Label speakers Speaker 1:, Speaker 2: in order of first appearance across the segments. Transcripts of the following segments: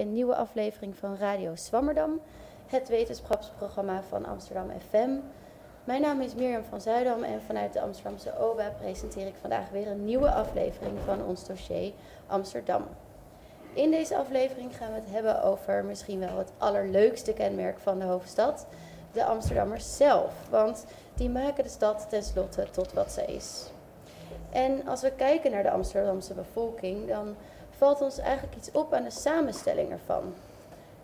Speaker 1: een nieuwe aflevering van Radio Swammerdam, het wetenschapsprogramma van Amsterdam FM. Mijn naam is Mirjam van Zuidam en vanuit de Amsterdamse OBA presenteer ik vandaag weer een nieuwe aflevering van ons dossier Amsterdam. In deze aflevering gaan we het hebben over misschien wel het allerleukste kenmerk van de hoofdstad, de Amsterdammers zelf. Want die maken de stad tenslotte tot wat ze is. En als we kijken naar de Amsterdamse bevolking, dan valt ons eigenlijk iets op aan de samenstelling ervan.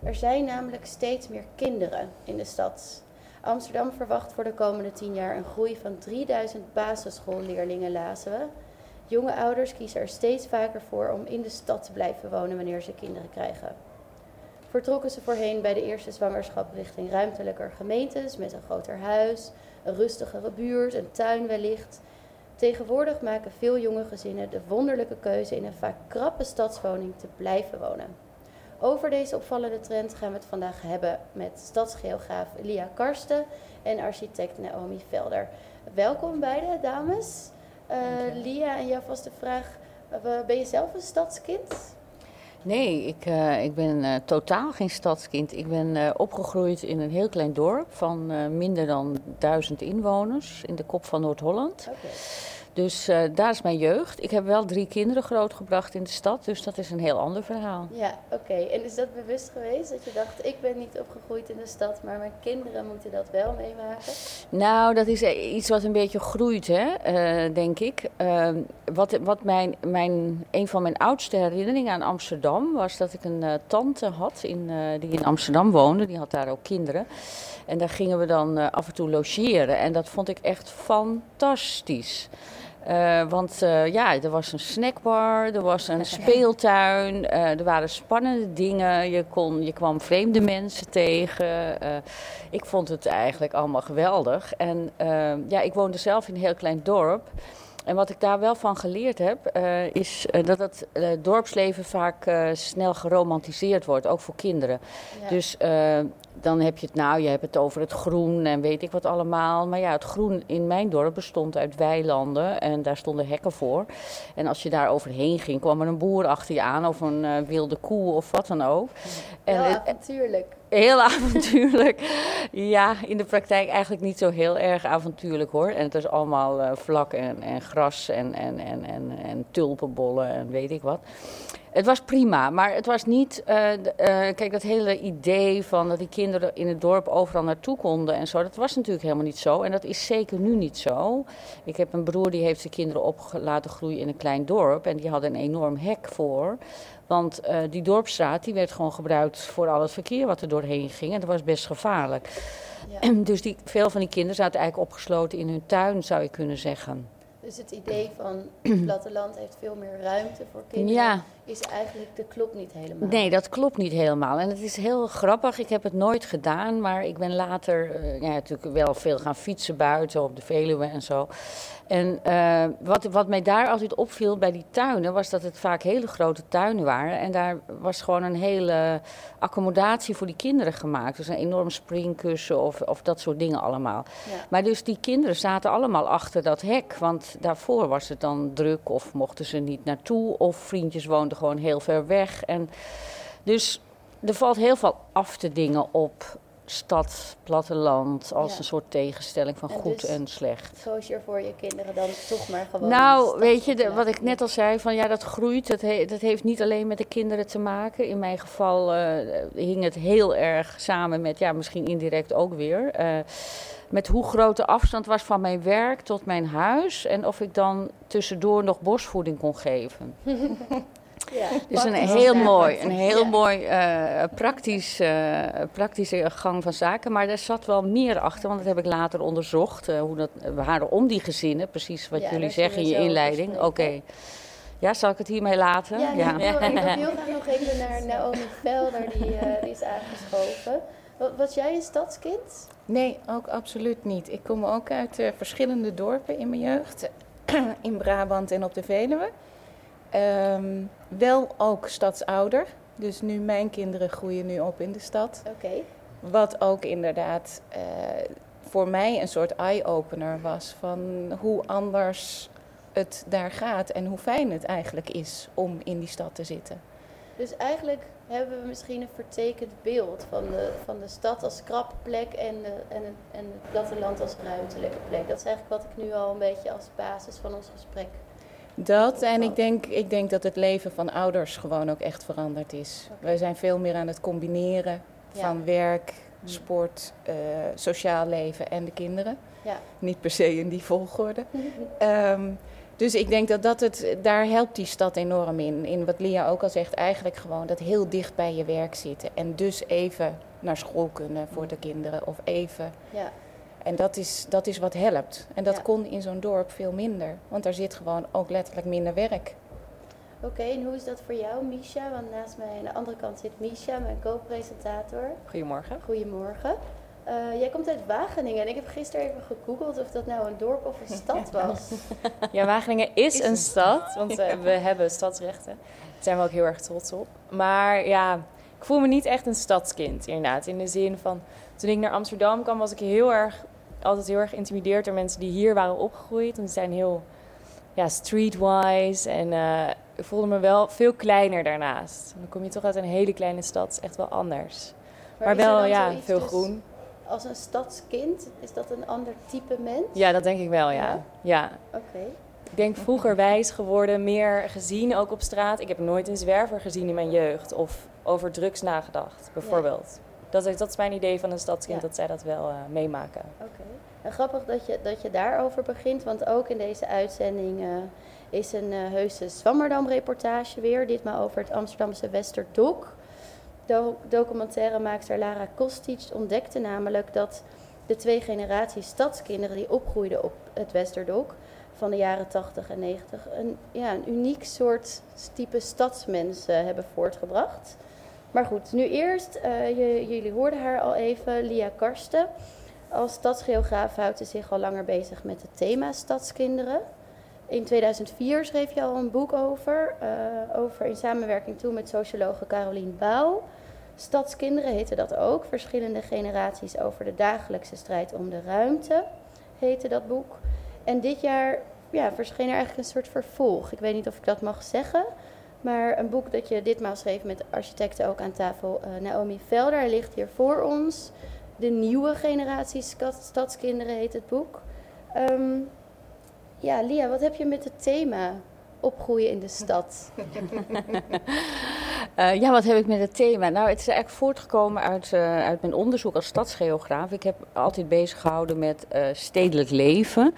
Speaker 1: Er zijn namelijk steeds meer kinderen in de stad. Amsterdam verwacht voor de komende tien jaar een groei van 3000 basisschoolleerlingen, lazen we. Jonge ouders kiezen er steeds vaker voor om in de stad te blijven wonen wanneer ze kinderen krijgen. Vertrokken ze voorheen bij de eerste zwangerschap richting ruimtelijker gemeentes met een groter huis, een rustigere buurt, een tuin wellicht. Tegenwoordig maken veel jonge gezinnen de wonderlijke keuze in een vaak krappe stadswoning te blijven wonen. Over deze opvallende trend gaan we het vandaag hebben met stadsgeograaf Lia Karsten en architect Naomi Velder. Welkom beide dames. Uh, Lia, en jou vast de vraag, uh, ben je zelf een stadskind?
Speaker 2: Nee, ik, uh, ik ben totaal geen stadskind. Ik ben opgegroeid in een heel klein dorp van minder dan duizend inwoners in de kop van Noord-Holland. Dus uh, daar is mijn jeugd. Ik heb wel drie kinderen grootgebracht in de stad, dus dat is een heel ander verhaal.
Speaker 1: Ja, oké. Okay. En is dat bewust geweest dat je dacht, ik ben niet opgegroeid in de stad, maar mijn kinderen moeten dat wel meemaken?
Speaker 2: Nou, dat is iets wat een beetje groeit, hè, uh, denk ik. Uh, wat wat mijn, mijn, een van mijn oudste herinneringen aan Amsterdam was dat ik een tante had in, die in Amsterdam woonde. Die had daar ook kinderen. En daar gingen we dan af en toe logeren. En dat vond ik echt fantastisch. Uh, want uh, ja, er was een snackbar, er was een speeltuin, uh, er waren spannende dingen. Je, kon, je kwam vreemde mensen tegen. ik vond het eigenlijk allemaal geweldig. En ja, ik woonde zelf in een heel klein dorp. En wat ik daar wel van geleerd heb, is dat het dorpsleven vaak snel geromantiseerd wordt, ook voor kinderen. Ja. Dus dan heb je het nou, je hebt het over het groen en weet ik wat allemaal. Maar ja, het groen in mijn dorp bestond uit weilanden en daar stonden hekken voor. En als je daar overheen ging, kwam er een boer achter je aan of een uh, wilde koe of wat dan ook.
Speaker 1: Heel en, avontuurlijk.
Speaker 2: Heel avontuurlijk. ja, in de praktijk eigenlijk niet zo heel erg avontuurlijk hoor. En het is allemaal uh, vlak en, en gras en, en, en, en, en tulpenbollen en weet ik wat. Het was prima, maar het was niet. Uh, uh, kijk, dat hele idee van dat die kinderen in het dorp overal naartoe konden en zo, dat was natuurlijk helemaal niet zo. En dat is zeker nu niet zo. Ik heb een broer die heeft zijn kinderen op laten groeien in een klein dorp en die had een enorm hek voor. Want uh, die dorpstraat die werd gewoon gebruikt voor al het verkeer wat er doorheen ging. En dat was best gevaarlijk. Ja. Dus die, veel van die kinderen zaten eigenlijk opgesloten in hun tuin, zou je kunnen zeggen.
Speaker 1: Dus het idee van het platteland heeft veel meer ruimte voor kinderen, ja. Is eigenlijk, dat klopt niet helemaal.
Speaker 2: Nee, dat klopt niet helemaal. En het is heel grappig, ik heb het nooit gedaan, maar ik ben later uh, ja, natuurlijk wel veel gaan fietsen buiten op de Veluwe en zo. En uh, wat, wat mij daar altijd opviel bij die tuinen, was dat het vaak hele grote tuinen waren. En daar was gewoon een hele accommodatie voor die kinderen gemaakt. Dus een enorm springkussen of, of dat soort dingen allemaal. Ja. Maar dus die kinderen zaten allemaal achter dat hek. Want daarvoor was het dan druk of mochten ze niet naartoe. Of vriendjes woonden gewoon heel ver weg. En dus er valt heel veel af te dingen op stad, platteland, als ja. een soort tegenstelling van
Speaker 1: en
Speaker 2: goed
Speaker 1: dus
Speaker 2: en slecht.
Speaker 1: Koos je er voor je kinderen dan toch maar gewoon.
Speaker 2: Nou, weet je, de, wat ik net al zei, van ja, dat groeit. Dat, he, dat heeft niet alleen met de kinderen te maken. In mijn geval uh, hing het heel erg samen met, ja, misschien indirect ook weer. Uh, met hoe groot de afstand was van mijn werk tot mijn huis. En of ik dan tussendoor nog bosvoeding kon geven. Ja, dus een heel mooi, een heel ja. mooi uh, praktisch, uh, praktische gang van zaken. Maar er zat wel meer achter, want dat heb ik later onderzocht. Uh, hoe dat waren om die gezinnen, precies wat ja, jullie zeggen in je inleiding. Oké. Okay. Ja, zal ik het hiermee laten?
Speaker 1: Ja, ja. Ik, wil, ik wil heel graag nog even naar Naomi Velder, die, die is aangeschoven. Was jij een stadskind?
Speaker 3: Nee, ook absoluut niet. Ik kom ook uit verschillende dorpen in mijn jeugd. in Brabant en op de Veluwe.
Speaker 4: Ehm, wel ook stadsouder. Dus nu mijn kinderen groeien nu op in de stad.
Speaker 1: Oké.
Speaker 4: Wat ook inderdaad eh, voor mij een soort eye-opener was van hoe anders het daar gaat en hoe fijn het eigenlijk is om in die stad te zitten.
Speaker 1: Dus eigenlijk hebben we misschien een vertekend beeld van de, van de stad als krappe plek en, de, en, het, en het platteland als ruimtelijke plek. Dat is eigenlijk wat ik nu al een beetje als basis van ons gesprek.
Speaker 4: Dat en ik denk, ik denk dat het leven van ouders gewoon ook echt veranderd is. Wij zijn veel meer aan het combineren
Speaker 1: Ja.
Speaker 4: van werk, sport, eh, sociaal leven en de kinderen.
Speaker 1: Ja.
Speaker 4: Niet per se in die volgorde. Ehm, dus ik denk dat, dat het, daar helpt die stad enorm in. In wat Lia ook al zegt, eigenlijk gewoon dat heel dicht bij je werk zitten. En dus even naar school kunnen voor de kinderen of even.
Speaker 1: Ja.
Speaker 4: En dat is, dat is wat helpt. En dat
Speaker 1: Ja.
Speaker 4: kon in zo'n dorp veel minder. Want daar zit gewoon ook letterlijk minder werk.
Speaker 1: Oké, en hoe is dat voor jou, Misha? Want naast mij aan de andere kant zit Misha, mijn co-presentator.
Speaker 5: Goedemorgen.
Speaker 1: Goedemorgen. Eh, jij komt uit Wageningen en ik heb gisteren even gegoogeld of dat nou een dorp of een stad was.
Speaker 5: Ja, Wageningen is,
Speaker 1: Is
Speaker 5: een
Speaker 1: een
Speaker 5: stad, want we hebben stadsrechten. Daar zijn we ook heel erg trots op. Maar ja, ik voel me niet echt een stadskind, inderdaad. In de zin van, toen ik naar Amsterdam kwam, was ik heel erg, altijd heel erg geïntimideerd door mensen die hier waren opgegroeid. Want die zijn heel ja, streetwise en eh, ik voelde me wel veel kleiner daarnaast. Dan kom je toch uit een hele kleine stad, is echt wel anders. Maar, wel, ja, veel
Speaker 1: dus
Speaker 5: groen.
Speaker 1: Als een stadskind, is dat een ander type mens?
Speaker 5: Ja, dat denk ik wel,
Speaker 1: Ja?
Speaker 5: ja. ja.
Speaker 1: Oké.
Speaker 5: Ik denk vroeger wijs geworden, meer gezien ook op straat. Ik heb nooit een zwerver gezien in mijn jeugd of over drugs nagedacht, bijvoorbeeld. Dat, is, dat is mijn idee van een stadskind,
Speaker 1: Ja.
Speaker 5: dat zij dat wel eh, meemaken.
Speaker 1: Oké. En grappig dat je, dat je daarover begint, want ook in deze uitzending eh, is een eh heuse Zwammerdam-reportage weer. Ditmaal over het Amsterdamse Westerdok. Do documentairemaakster Lara Kostic ontdekte namelijk dat de twee generaties stadskinderen die opgroeiden op het Westerdok van de jaren 80 en 90 een, ja, een uniek soort type stadsmensen hebben voortgebracht. Maar goed, nu eerst, eh, jullie hoorden haar al even, Lia Karsten. Als stadsgeograaf houdt ze zich al langer bezig met het thema stadskinderen. In 2004 schreef je al een boek over, eh, over in samenwerking toen met sociologe Carolien Bouw. Stadskinderen heette dat ook. Verschillende generaties over de dagelijkse strijd om de ruimte heette dat boek. En dit jaar ja, verscheen er eigenlijk een soort vervolg. Ik weet niet of ik dat mag zeggen. Maar een boek dat je ditmaal schreef met architecten ook aan tafel. eh, Naomi Velder, ligt hier voor ons. De nieuwe generatie stad- stadskinderen heet het boek. Ehm, ja, Lia, wat heb je met het thema opgroeien in de stad?
Speaker 2: Eh, ja, wat heb ik met het thema? Nou, het is eigenlijk voortgekomen uit, eh, uit mijn onderzoek als stadsgeograaf. Ik heb altijd bezig gehouden met eh, stedelijk leven.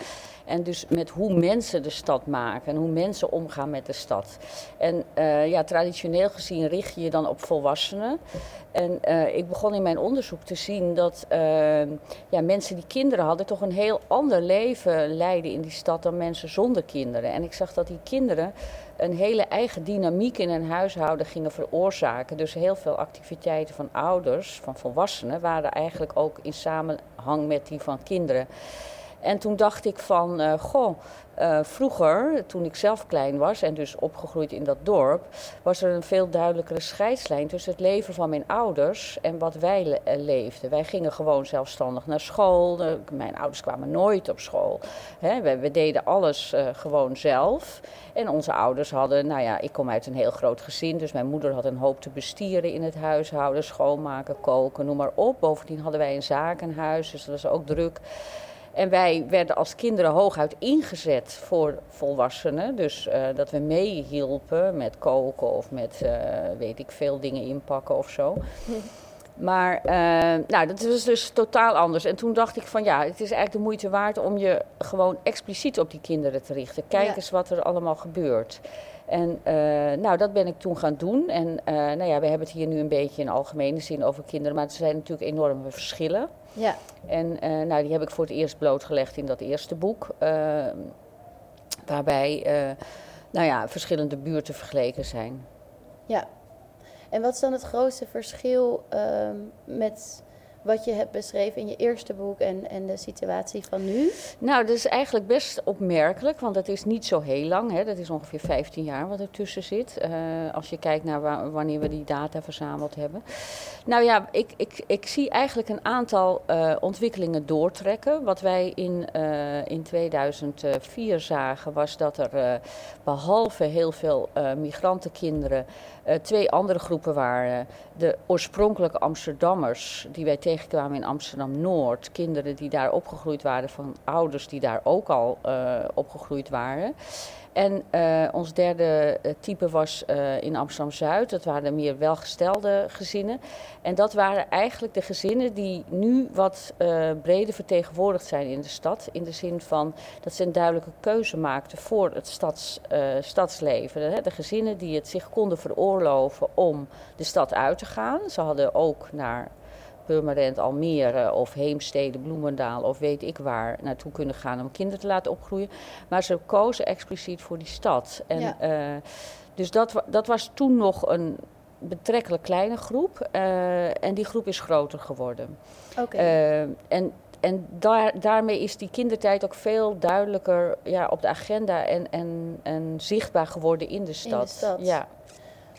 Speaker 2: En dus met hoe mensen de stad maken en hoe mensen omgaan met de stad. En eh, ja, traditioneel gezien richt je je dan op volwassenen. En eh, ik begon in mijn onderzoek te zien dat eh, ja, mensen die kinderen hadden toch een heel ander leven leiden in die stad dan mensen zonder kinderen. En ik zag dat die kinderen een hele eigen dynamiek in een huishouden gingen veroorzaken. Dus heel veel activiteiten van ouders, van volwassenen, waren eigenlijk ook in samenhang met die van kinderen. En toen dacht ik van, eh, goh, eh, vroeger, toen ik zelf klein was en dus opgegroeid in dat dorp, was er een veel duidelijkere scheidslijn tussen het leven van mijn ouders en wat wij eh, leefden. Wij gingen gewoon zelfstandig naar school. Mijn ouders kwamen nooit op school. Hè, we, deden alles gewoon zelf. En onze ouders hadden, nou ja, ik kom uit een heel groot gezin, dus mijn moeder had een hoop te bestieren in het huishouden, schoonmaken, koken, noem maar op. Bovendien hadden wij een zakenhuis, dus dat was ook druk. En wij werden als kinderen hooguit ingezet voor volwassenen. Dus eh, dat we meehielpen met koken of met, eh, weet ik veel, dingen inpakken of zo. Maar eh, nou, dat was dus totaal anders. En toen dacht ik van ja, het is eigenlijk de moeite waard om je gewoon expliciet op die kinderen te richten. Kijk
Speaker 1: Ja.
Speaker 2: eens wat er allemaal gebeurt. En eh, nou, dat ben ik toen gaan doen. En eh, nou ja, we hebben het hier nu een beetje in algemene zin over kinderen. Maar er zijn natuurlijk enorme verschillen.
Speaker 1: Ja,
Speaker 2: En eh, nou, die heb ik voor het eerst blootgelegd in dat eerste boek. eh, waarbij nou ja, verschillende buurten vergeleken zijn.
Speaker 1: ja. En wat is dan het grootste verschil ehm, met wat je hebt beschreven in je eerste boek en, en de situatie van nu?
Speaker 2: Nou, dat is eigenlijk best opmerkelijk, want dat is niet zo heel lang. Hè. Dat is ongeveer 15 jaar wat ertussen zit. Uh, als je kijkt naar wa wanneer we die data verzameld hebben. Nou ja, ik, ik, ik zie eigenlijk een aantal uh, ontwikkelingen doortrekken. Wat wij in, uh, in 2004 zagen was dat er behalve heel veel migrantenkinderen twee andere groepen waren. De oorspronkelijke Amsterdammers, die wij tegenkwamen in Amsterdam Noord. Kinderen die daar opgegroeid waren van ouders die daar ook al uh, opgegroeid waren. En uh, ons derde uh, type was uh, in Amsterdam Zuid. Dat waren meer welgestelde gezinnen. En dat waren eigenlijk de gezinnen die nu wat breder vertegenwoordigd zijn in de stad. In de zin van dat ze een duidelijke keuze maakten voor het stads, stadsleven. De, de gezinnen die het zich konden veroorloven om de stad uit te gaan. Ze hadden ook naar Purmerend, Almere of Heemstede, Bloemendaal of weet ik waar naartoe kunnen gaan om kinderen te laten opgroeien. Maar ze kozen expliciet voor die stad. En, ja. uh, dus dat, dat was toen nog een betrekkelijk kleine groep. Uh, en die groep is groter geworden.
Speaker 1: Okay. Uh,
Speaker 2: en en daar, daarmee is die kindertijd ook veel duidelijker ja, op de agenda en, en, en zichtbaar geworden in de stad.
Speaker 1: In de stad.
Speaker 2: Ja.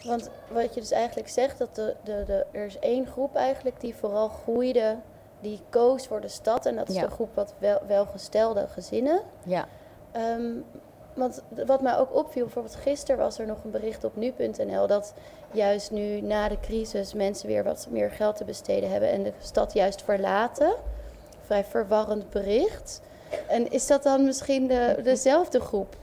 Speaker 1: Want wat je dus eigenlijk zegt, dat de, de, de, er is één groep eigenlijk die vooral groeide, die koos voor de stad. En dat is
Speaker 2: Ja.
Speaker 1: de groep wat wel, welgestelde gezinnen.
Speaker 2: Ja.
Speaker 1: Ehm, want wat mij ook opviel, bijvoorbeeld gisteren was er nog een bericht op nu.nl dat juist nu na de crisis mensen weer wat meer geld te besteden hebben en de stad juist verlaten. Vrij verwarrend bericht. En is dat dan misschien de, dezelfde groep?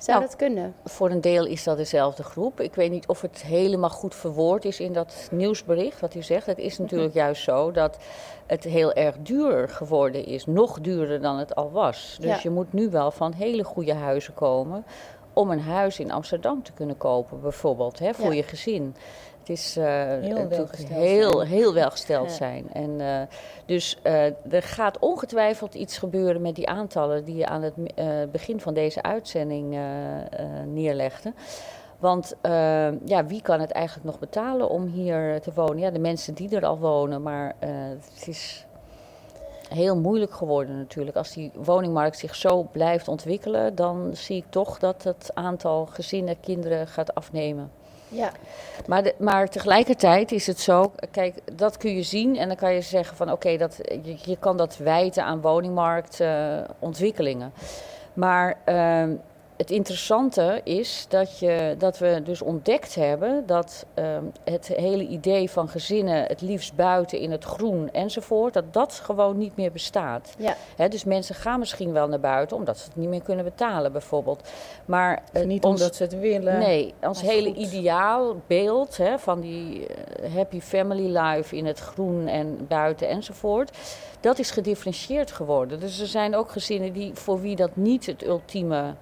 Speaker 1: Zou
Speaker 2: Nou,
Speaker 1: dat kunnen?
Speaker 2: Voor een deel is dat dezelfde groep. Ik weet niet of het helemaal goed verwoord is in dat nieuwsbericht wat u zegt. Het is natuurlijk juist zo dat het heel erg duur geworden is. Nog duurder dan het al was. Dus
Speaker 1: Ja.
Speaker 2: je moet nu wel van hele goede huizen komen om een huis in Amsterdam te kunnen kopen, bijvoorbeeld, hè, voor
Speaker 1: Ja.
Speaker 2: je gezin. Het is eh, natuurlijk
Speaker 3: welgesteld
Speaker 2: heel,
Speaker 3: zijn.
Speaker 2: heel welgesteld
Speaker 1: Ja.
Speaker 2: zijn. En, eh, dus eh, er gaat ongetwijfeld iets gebeuren met die aantallen die je aan het begin van deze uitzending neerlegde. Want ja, wie kan het eigenlijk nog betalen om hier te wonen? Ja, de mensen die er al wonen, maar het is heel moeilijk geworden natuurlijk. Als die woningmarkt zich zo blijft ontwikkelen, dan zie ik toch dat het aantal gezinnen, kinderen gaat afnemen.
Speaker 1: Ja,
Speaker 2: Maar, maar tegelijkertijd is het zo, kijk, dat kun je zien en dan kan je zeggen van oké, dat je, je kan dat wijten aan woningmarktontwikkelingen. maar ehm, het interessante is dat, je, dat we dus ontdekt hebben dat ehm, het hele idee van gezinnen, het liefst buiten in het groen enzovoort, dat dat gewoon niet meer bestaat.
Speaker 1: ja,
Speaker 2: dus mensen gaan misschien wel naar buiten omdat ze het niet meer kunnen betalen bijvoorbeeld. Maar eh,
Speaker 3: Niet
Speaker 2: ons-
Speaker 3: omdat ze het willen.
Speaker 2: Nee, ons hele
Speaker 3: goed.
Speaker 2: ideaalbeeld hè, van die eh, happy family life in het groen en buiten enzovoort, dat is gedifferentieerd geworden. Dus er zijn ook gezinnen die, voor wie dat niet het ultieme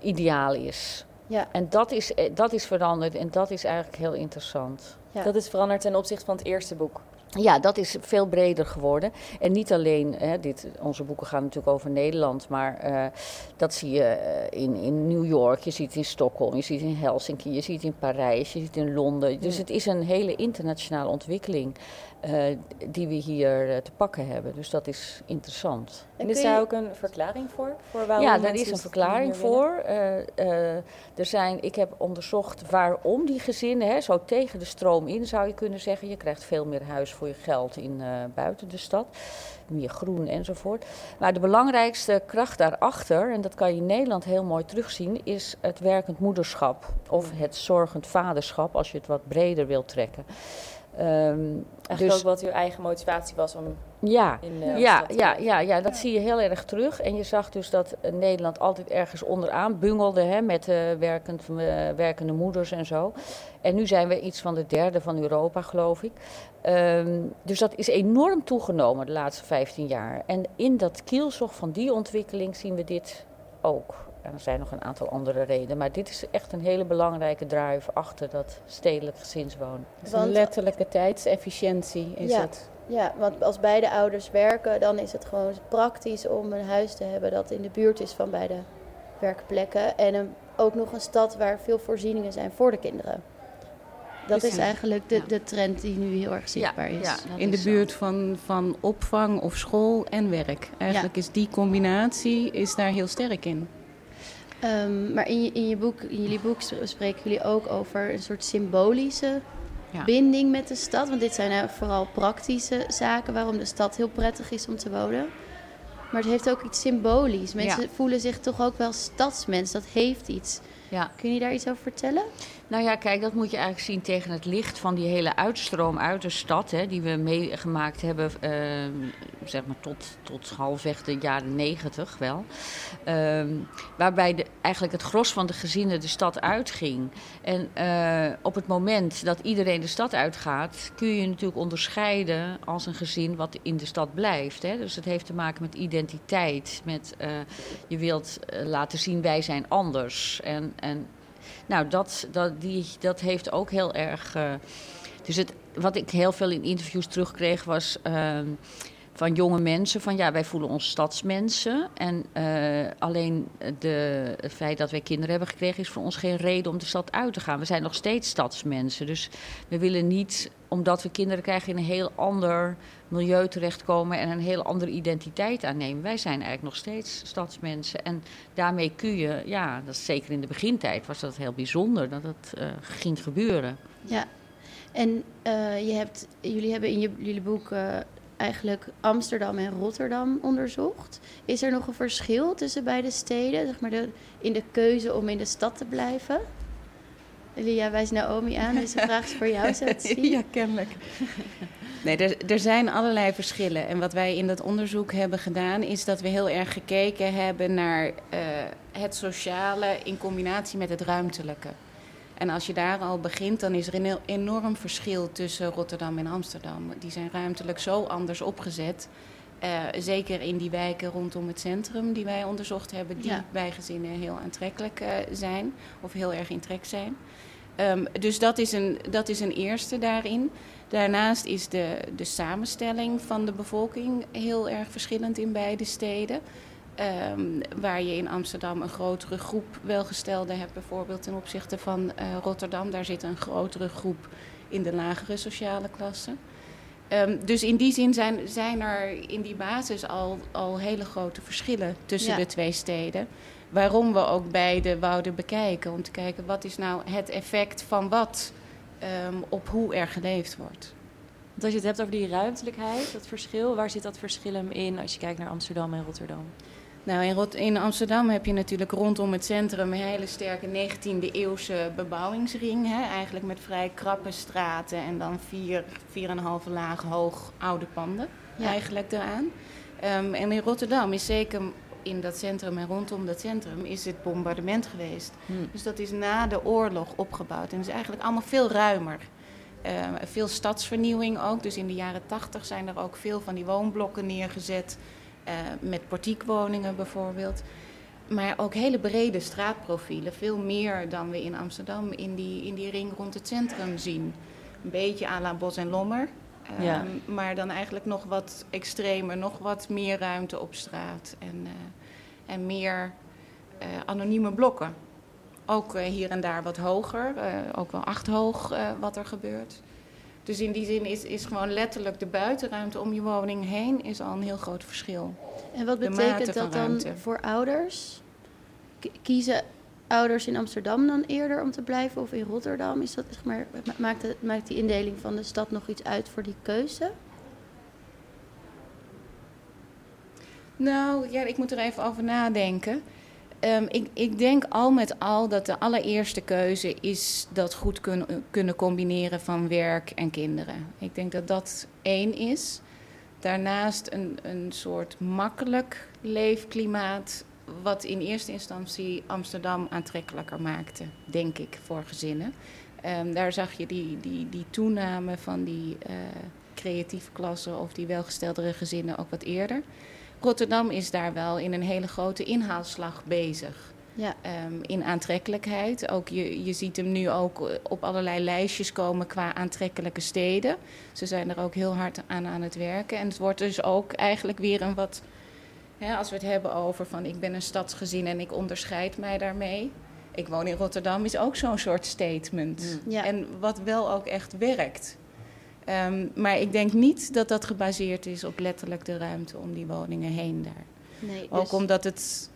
Speaker 2: ideaal is.
Speaker 1: ja,
Speaker 2: En dat is, eh, dat is veranderd en dat is eigenlijk heel interessant.
Speaker 1: ja.
Speaker 5: Dat is veranderd ten opzichte van het eerste boek.
Speaker 2: Ja, dat is veel breder geworden. En niet alleen, hè, dit, onze boeken gaan natuurlijk over Nederland, maar eh, dat zie je eh, in, in New York, je ziet het in Stockholm, je ziet het in Helsinki, je ziet het in Parijs, je ziet het in Londen. Dus het is een hele internationale ontwikkeling eh, die we hier eh, te pakken hebben. Dus dat is interessant.
Speaker 5: En
Speaker 1: kun
Speaker 5: is
Speaker 1: je-
Speaker 5: daar ook een verklaring voor? voor waarom
Speaker 2: Ja, daar is een verklaring voor. Eh, er zijn, ik heb onderzocht waarom die gezinnen, hè, zo tegen de stroom in zou je kunnen zeggen. Je krijgt veel meer huis voor je geld in, buiten de stad. Meer groen enzovoort. Maar de belangrijkste kracht daarachter, en dat kan je in Nederland heel mooi terugzien, is het werkend moederschap. Of het zorgend vaderschap, als je het wat breder wilt trekken. Ehm,
Speaker 5: Eigenlijk
Speaker 2: dus-
Speaker 5: ook wat uw eigen motivatie was om
Speaker 2: ja,
Speaker 5: in de
Speaker 2: ja, ja, ja, ja, dat zie je heel erg terug. En je zag dus dat eh, Nederland altijd ergens onderaan bungelde hè, met eh, werkend, werkende moeders en zo. En nu zijn we iets van de derde van Europa, geloof ik. Ehm, dus dat is enorm toegenomen de laatste 15 jaar. En in dat kielzog van die ontwikkeling zien we dit ook. En er zijn nog een aantal andere redenen, maar dit is echt een hele belangrijke drive achter dat stedelijk gezinswonen.
Speaker 3: Het is
Speaker 1: Want-
Speaker 3: een letterlijke tijdsefficiëntie is
Speaker 1: Ja.
Speaker 3: het.
Speaker 1: Ja, want als beide ouders werken, dan is het gewoon praktisch om een huis te hebben dat in de buurt is van beide werkplekken. En een, ook nog een stad waar veel voorzieningen zijn voor de kinderen. Dat is eigenlijk de, de trend die nu heel erg zichtbaar is.
Speaker 2: ja,
Speaker 4: In de
Speaker 2: is zo.
Speaker 4: buurt van, van opvang of school en werk. Eigenlijk is die combinatie is daar heel sterk in.
Speaker 1: Ehm, maar in, je, in, je boek, in jullie boek spreken jullie ook over een soort symbolische
Speaker 4: Ja.
Speaker 1: binding met de stad. Want dit zijn nou vooral praktische zaken waarom de stad heel prettig is om te wonen. Maar het heeft ook iets symbolisch. Mensen
Speaker 4: Ja.
Speaker 1: voelen zich toch ook wel stadsmens. Dat heeft iets.
Speaker 2: Ja.
Speaker 1: Kun je daar iets over vertellen?
Speaker 2: Nou ja, kijk, dat moet je eigenlijk zien tegen het licht van die hele uitstroom uit de stad, hè, die we meegemaakt hebben, eh, zeg maar tot, tot halfweg de jaren negentig wel. Ehm, waarbij de, eigenlijk het gros van de gezinnen de stad uitging. En eh, op het moment dat iedereen de stad uitgaat, kun je je natuurlijk onderscheiden als een gezin wat in de stad blijft. Hè. Dus het heeft te maken met identiteit, met eh, je wilt eh, laten zien wij zijn anders. En, en nou, dat, dat, die, dat heeft ook heel erg. eh, dus het, wat ik heel veel in interviews terugkreeg was. ehm, van jonge mensen van ja, wij voelen ons stadsmensen. En eh, alleen de, het feit dat wij kinderen hebben gekregen is voor ons geen reden om de stad uit te gaan. We zijn nog steeds stadsmensen. Dus we willen niet, omdat we kinderen krijgen, in een heel ander milieu terechtkomen en een heel andere identiteit aannemen. Wij zijn eigenlijk nog steeds stadsmensen. En daarmee kun je, ja, dat zeker in de begintijd was dat heel bijzonder dat dat eh, ging gebeuren.
Speaker 1: Ja. En eh, je hebt, jullie hebben in jullie boek eh, eigenlijk Amsterdam en Rotterdam onderzocht. Is er nog een verschil tussen beide steden? Zeg maar in de keuze om in de stad te blijven? Lia wijst Naomi aan. Deze vraag is voor jou, zien.
Speaker 4: ja, kennelijk. Nee, er, er zijn allerlei verschillen. En wat wij in dat onderzoek hebben gedaan, is dat we heel erg gekeken hebben naar eh, het sociale in combinatie met het ruimtelijke. En als je daar al begint, dan is er een enorm verschil tussen Rotterdam en Amsterdam. Die zijn ruimtelijk zo anders opgezet. Eh, zeker in die wijken rondom het centrum die wij onderzocht hebben, die
Speaker 1: Ja.
Speaker 4: bij gezinnen heel aantrekkelijk eh, zijn of heel erg in trek zijn. Ehm, dus dat is, een, dat is een eerste daarin. Daarnaast is de, de samenstelling van de bevolking heel erg verschillend in beide steden. Ehm, waar je in Amsterdam een grotere groep welgestelden hebt, bijvoorbeeld ten opzichte van eh, Rotterdam. Daar zit een grotere groep in de lagere sociale klasse. Ehm, dus in die zin zijn, zijn er in die basis al, al hele grote verschillen tussen
Speaker 1: Ja.
Speaker 4: de twee steden. Waarom we ook beide wouden bekijken. Om te kijken wat is nou het effect van wat ehm, op hoe er geleefd wordt.
Speaker 5: Want als je het hebt over die ruimtelijkheid, dat verschil, waar zit dat verschil hem in als je kijkt naar Amsterdam en Rotterdam?
Speaker 4: Nou, in, Rot- in Amsterdam heb je natuurlijk rondom het centrum een hele sterke 19e eeuwse bebouwingsring. Hè? Eigenlijk met vrij krappe straten en dan vier, vier en een halve laag hoog oude panden
Speaker 1: Ja.
Speaker 4: eigenlijk eraan. Ehm, en in Rotterdam is zeker in dat centrum en rondom dat centrum is het bombardement geweest. Dus dat is na de oorlog opgebouwd en is eigenlijk allemaal veel ruimer. Ehm, veel stadsvernieuwing ook. Dus in de jaren tachtig zijn er ook veel van die woonblokken neergezet. eh, met portiekwoningen bijvoorbeeld. Maar ook hele brede straatprofielen. Veel meer dan we in Amsterdam in die, in die ring rond het centrum zien. Een beetje à la Bos en Lommer. Ehm,
Speaker 5: Ja.
Speaker 4: Maar dan eigenlijk nog wat extremer, nog wat meer ruimte op straat. En, eh, en meer eh, anonieme blokken. Ook eh, hier en daar wat hoger, eh, ook wel acht hoog eh, wat er gebeurt. Dus in die zin is, is gewoon letterlijk de buitenruimte om je woning heen is al een heel groot verschil.
Speaker 1: En wat betekent dat dan
Speaker 4: ruimte.
Speaker 1: voor ouders? K- Kiezen ouders in Amsterdam dan eerder om te blijven of in Rotterdam? Is dat, zeg maar, ma- maakt, maakt die indeling van de stad nog iets uit voor die keuze?
Speaker 4: Nou, ja, ik moet er even over nadenken. Ehm, ik, ik denk al met al dat de allereerste keuze is dat goed kun- kunnen combineren van werk en kinderen. Ik denk dat dat één is. Daarnaast een, een soort makkelijk leefklimaat, wat in eerste instantie Amsterdam aantrekkelijker maakte, denk ik, voor gezinnen. Ehm, daar zag je die, die, die toename van die eh, creatieve klassen of die welgesteldere gezinnen ook wat eerder. Rotterdam is daar wel in een hele grote inhaalslag bezig.
Speaker 1: Ja.
Speaker 4: Ehm, in aantrekkelijkheid. Ook je, je ziet hem nu ook eh, op allerlei lijstjes komen qua aantrekkelijke steden. Ze zijn er ook heel hard aan aan het werken. En het wordt dus ook eigenlijk weer een wat... Hè, als we het hebben over van ik ben een stadsgezin en ik onderscheid mij daarmee. ik woon in Rotterdam is ook zo'n soort statement.
Speaker 1: Ja.
Speaker 4: En wat wel ook echt werkt. Ehm, maar ik denk niet dat dat gebaseerd is op letterlijk de ruimte om die woningen heen daar.
Speaker 1: Nee,
Speaker 4: Ook
Speaker 1: dus-
Speaker 4: omdat het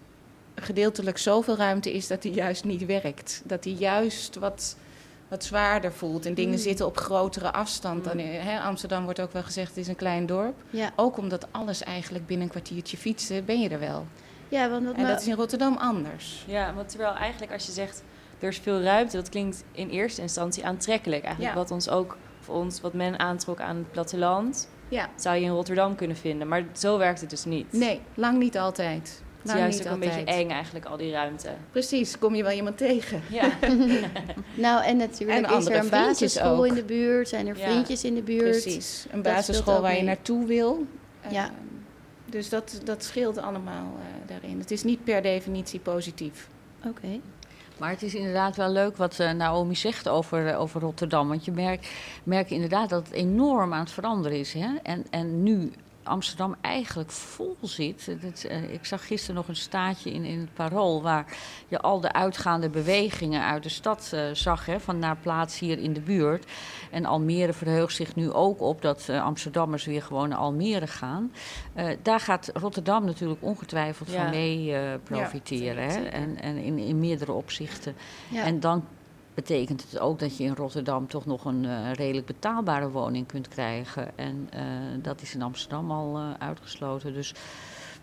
Speaker 4: gedeeltelijk zoveel ruimte is dat die juist niet werkt. Dat die juist wat, wat zwaarder voelt. En dingen
Speaker 1: Mm.
Speaker 4: zitten op grotere afstand. Dan, hè, Amsterdam wordt ook wel gezegd, het is een klein dorp.
Speaker 1: ja.
Speaker 4: Ook omdat alles eigenlijk binnen een kwartiertje fietsen, ben je er wel.
Speaker 1: ja, want wat
Speaker 4: En dat is in Rotterdam anders.
Speaker 5: Ja, want terwijl eigenlijk als je zegt er is veel ruimte, dat klinkt in eerste instantie aantrekkelijk. Eigenlijk
Speaker 4: Ja.
Speaker 5: wat ons ook, voor ons, wat men aantrok aan het platteland,
Speaker 4: Ja.
Speaker 5: zou je in Rotterdam kunnen vinden. Maar zo werkt het dus niet.
Speaker 4: Nee, lang niet altijd.
Speaker 5: Het is
Speaker 4: Lang
Speaker 5: juist ook een beetje eng eigenlijk, al die ruimte.
Speaker 4: Precies, kom je wel iemand tegen.
Speaker 5: Ja,
Speaker 1: Nou, en natuurlijk
Speaker 4: En
Speaker 1: is er een basisschool
Speaker 4: ook.
Speaker 1: in de buurt, zijn er
Speaker 5: Ja.
Speaker 1: vriendjes in de buurt.
Speaker 4: Precies, een basisschool waar je naartoe wil.
Speaker 1: Ja.
Speaker 4: Ehm, dus dat, dat scheelt allemaal eh, daarin. Het is niet per definitie positief.
Speaker 1: Oké.
Speaker 2: Maar het is inderdaad wel leuk wat eh, Naomi zegt over, eh, over Rotterdam. Want je merkt, merkt inderdaad dat het enorm aan het veranderen is. Hè? En, en nu Amsterdam eigenlijk vol zit. Eh, ik zag gisteren nog een staatje in, in het Parool... waar je al de uitgaande bewegingen uit de stad eh, zag... Hè, van naar plaats hier in de buurt. En Almere verheugt zich nu ook op dat eh, Amsterdammers weer gewoon naar Almere gaan. Daar gaat Rotterdam natuurlijk ongetwijfeld
Speaker 5: Ja.
Speaker 2: van mee profiteren. hè? En, en in, in meerdere opzichten.
Speaker 1: Ja.
Speaker 2: En dan betekent het ook dat je in Rotterdam toch nog een eh, redelijk betaalbare woning kunt krijgen. En eh, dat is in Amsterdam al eh, uitgesloten. Dus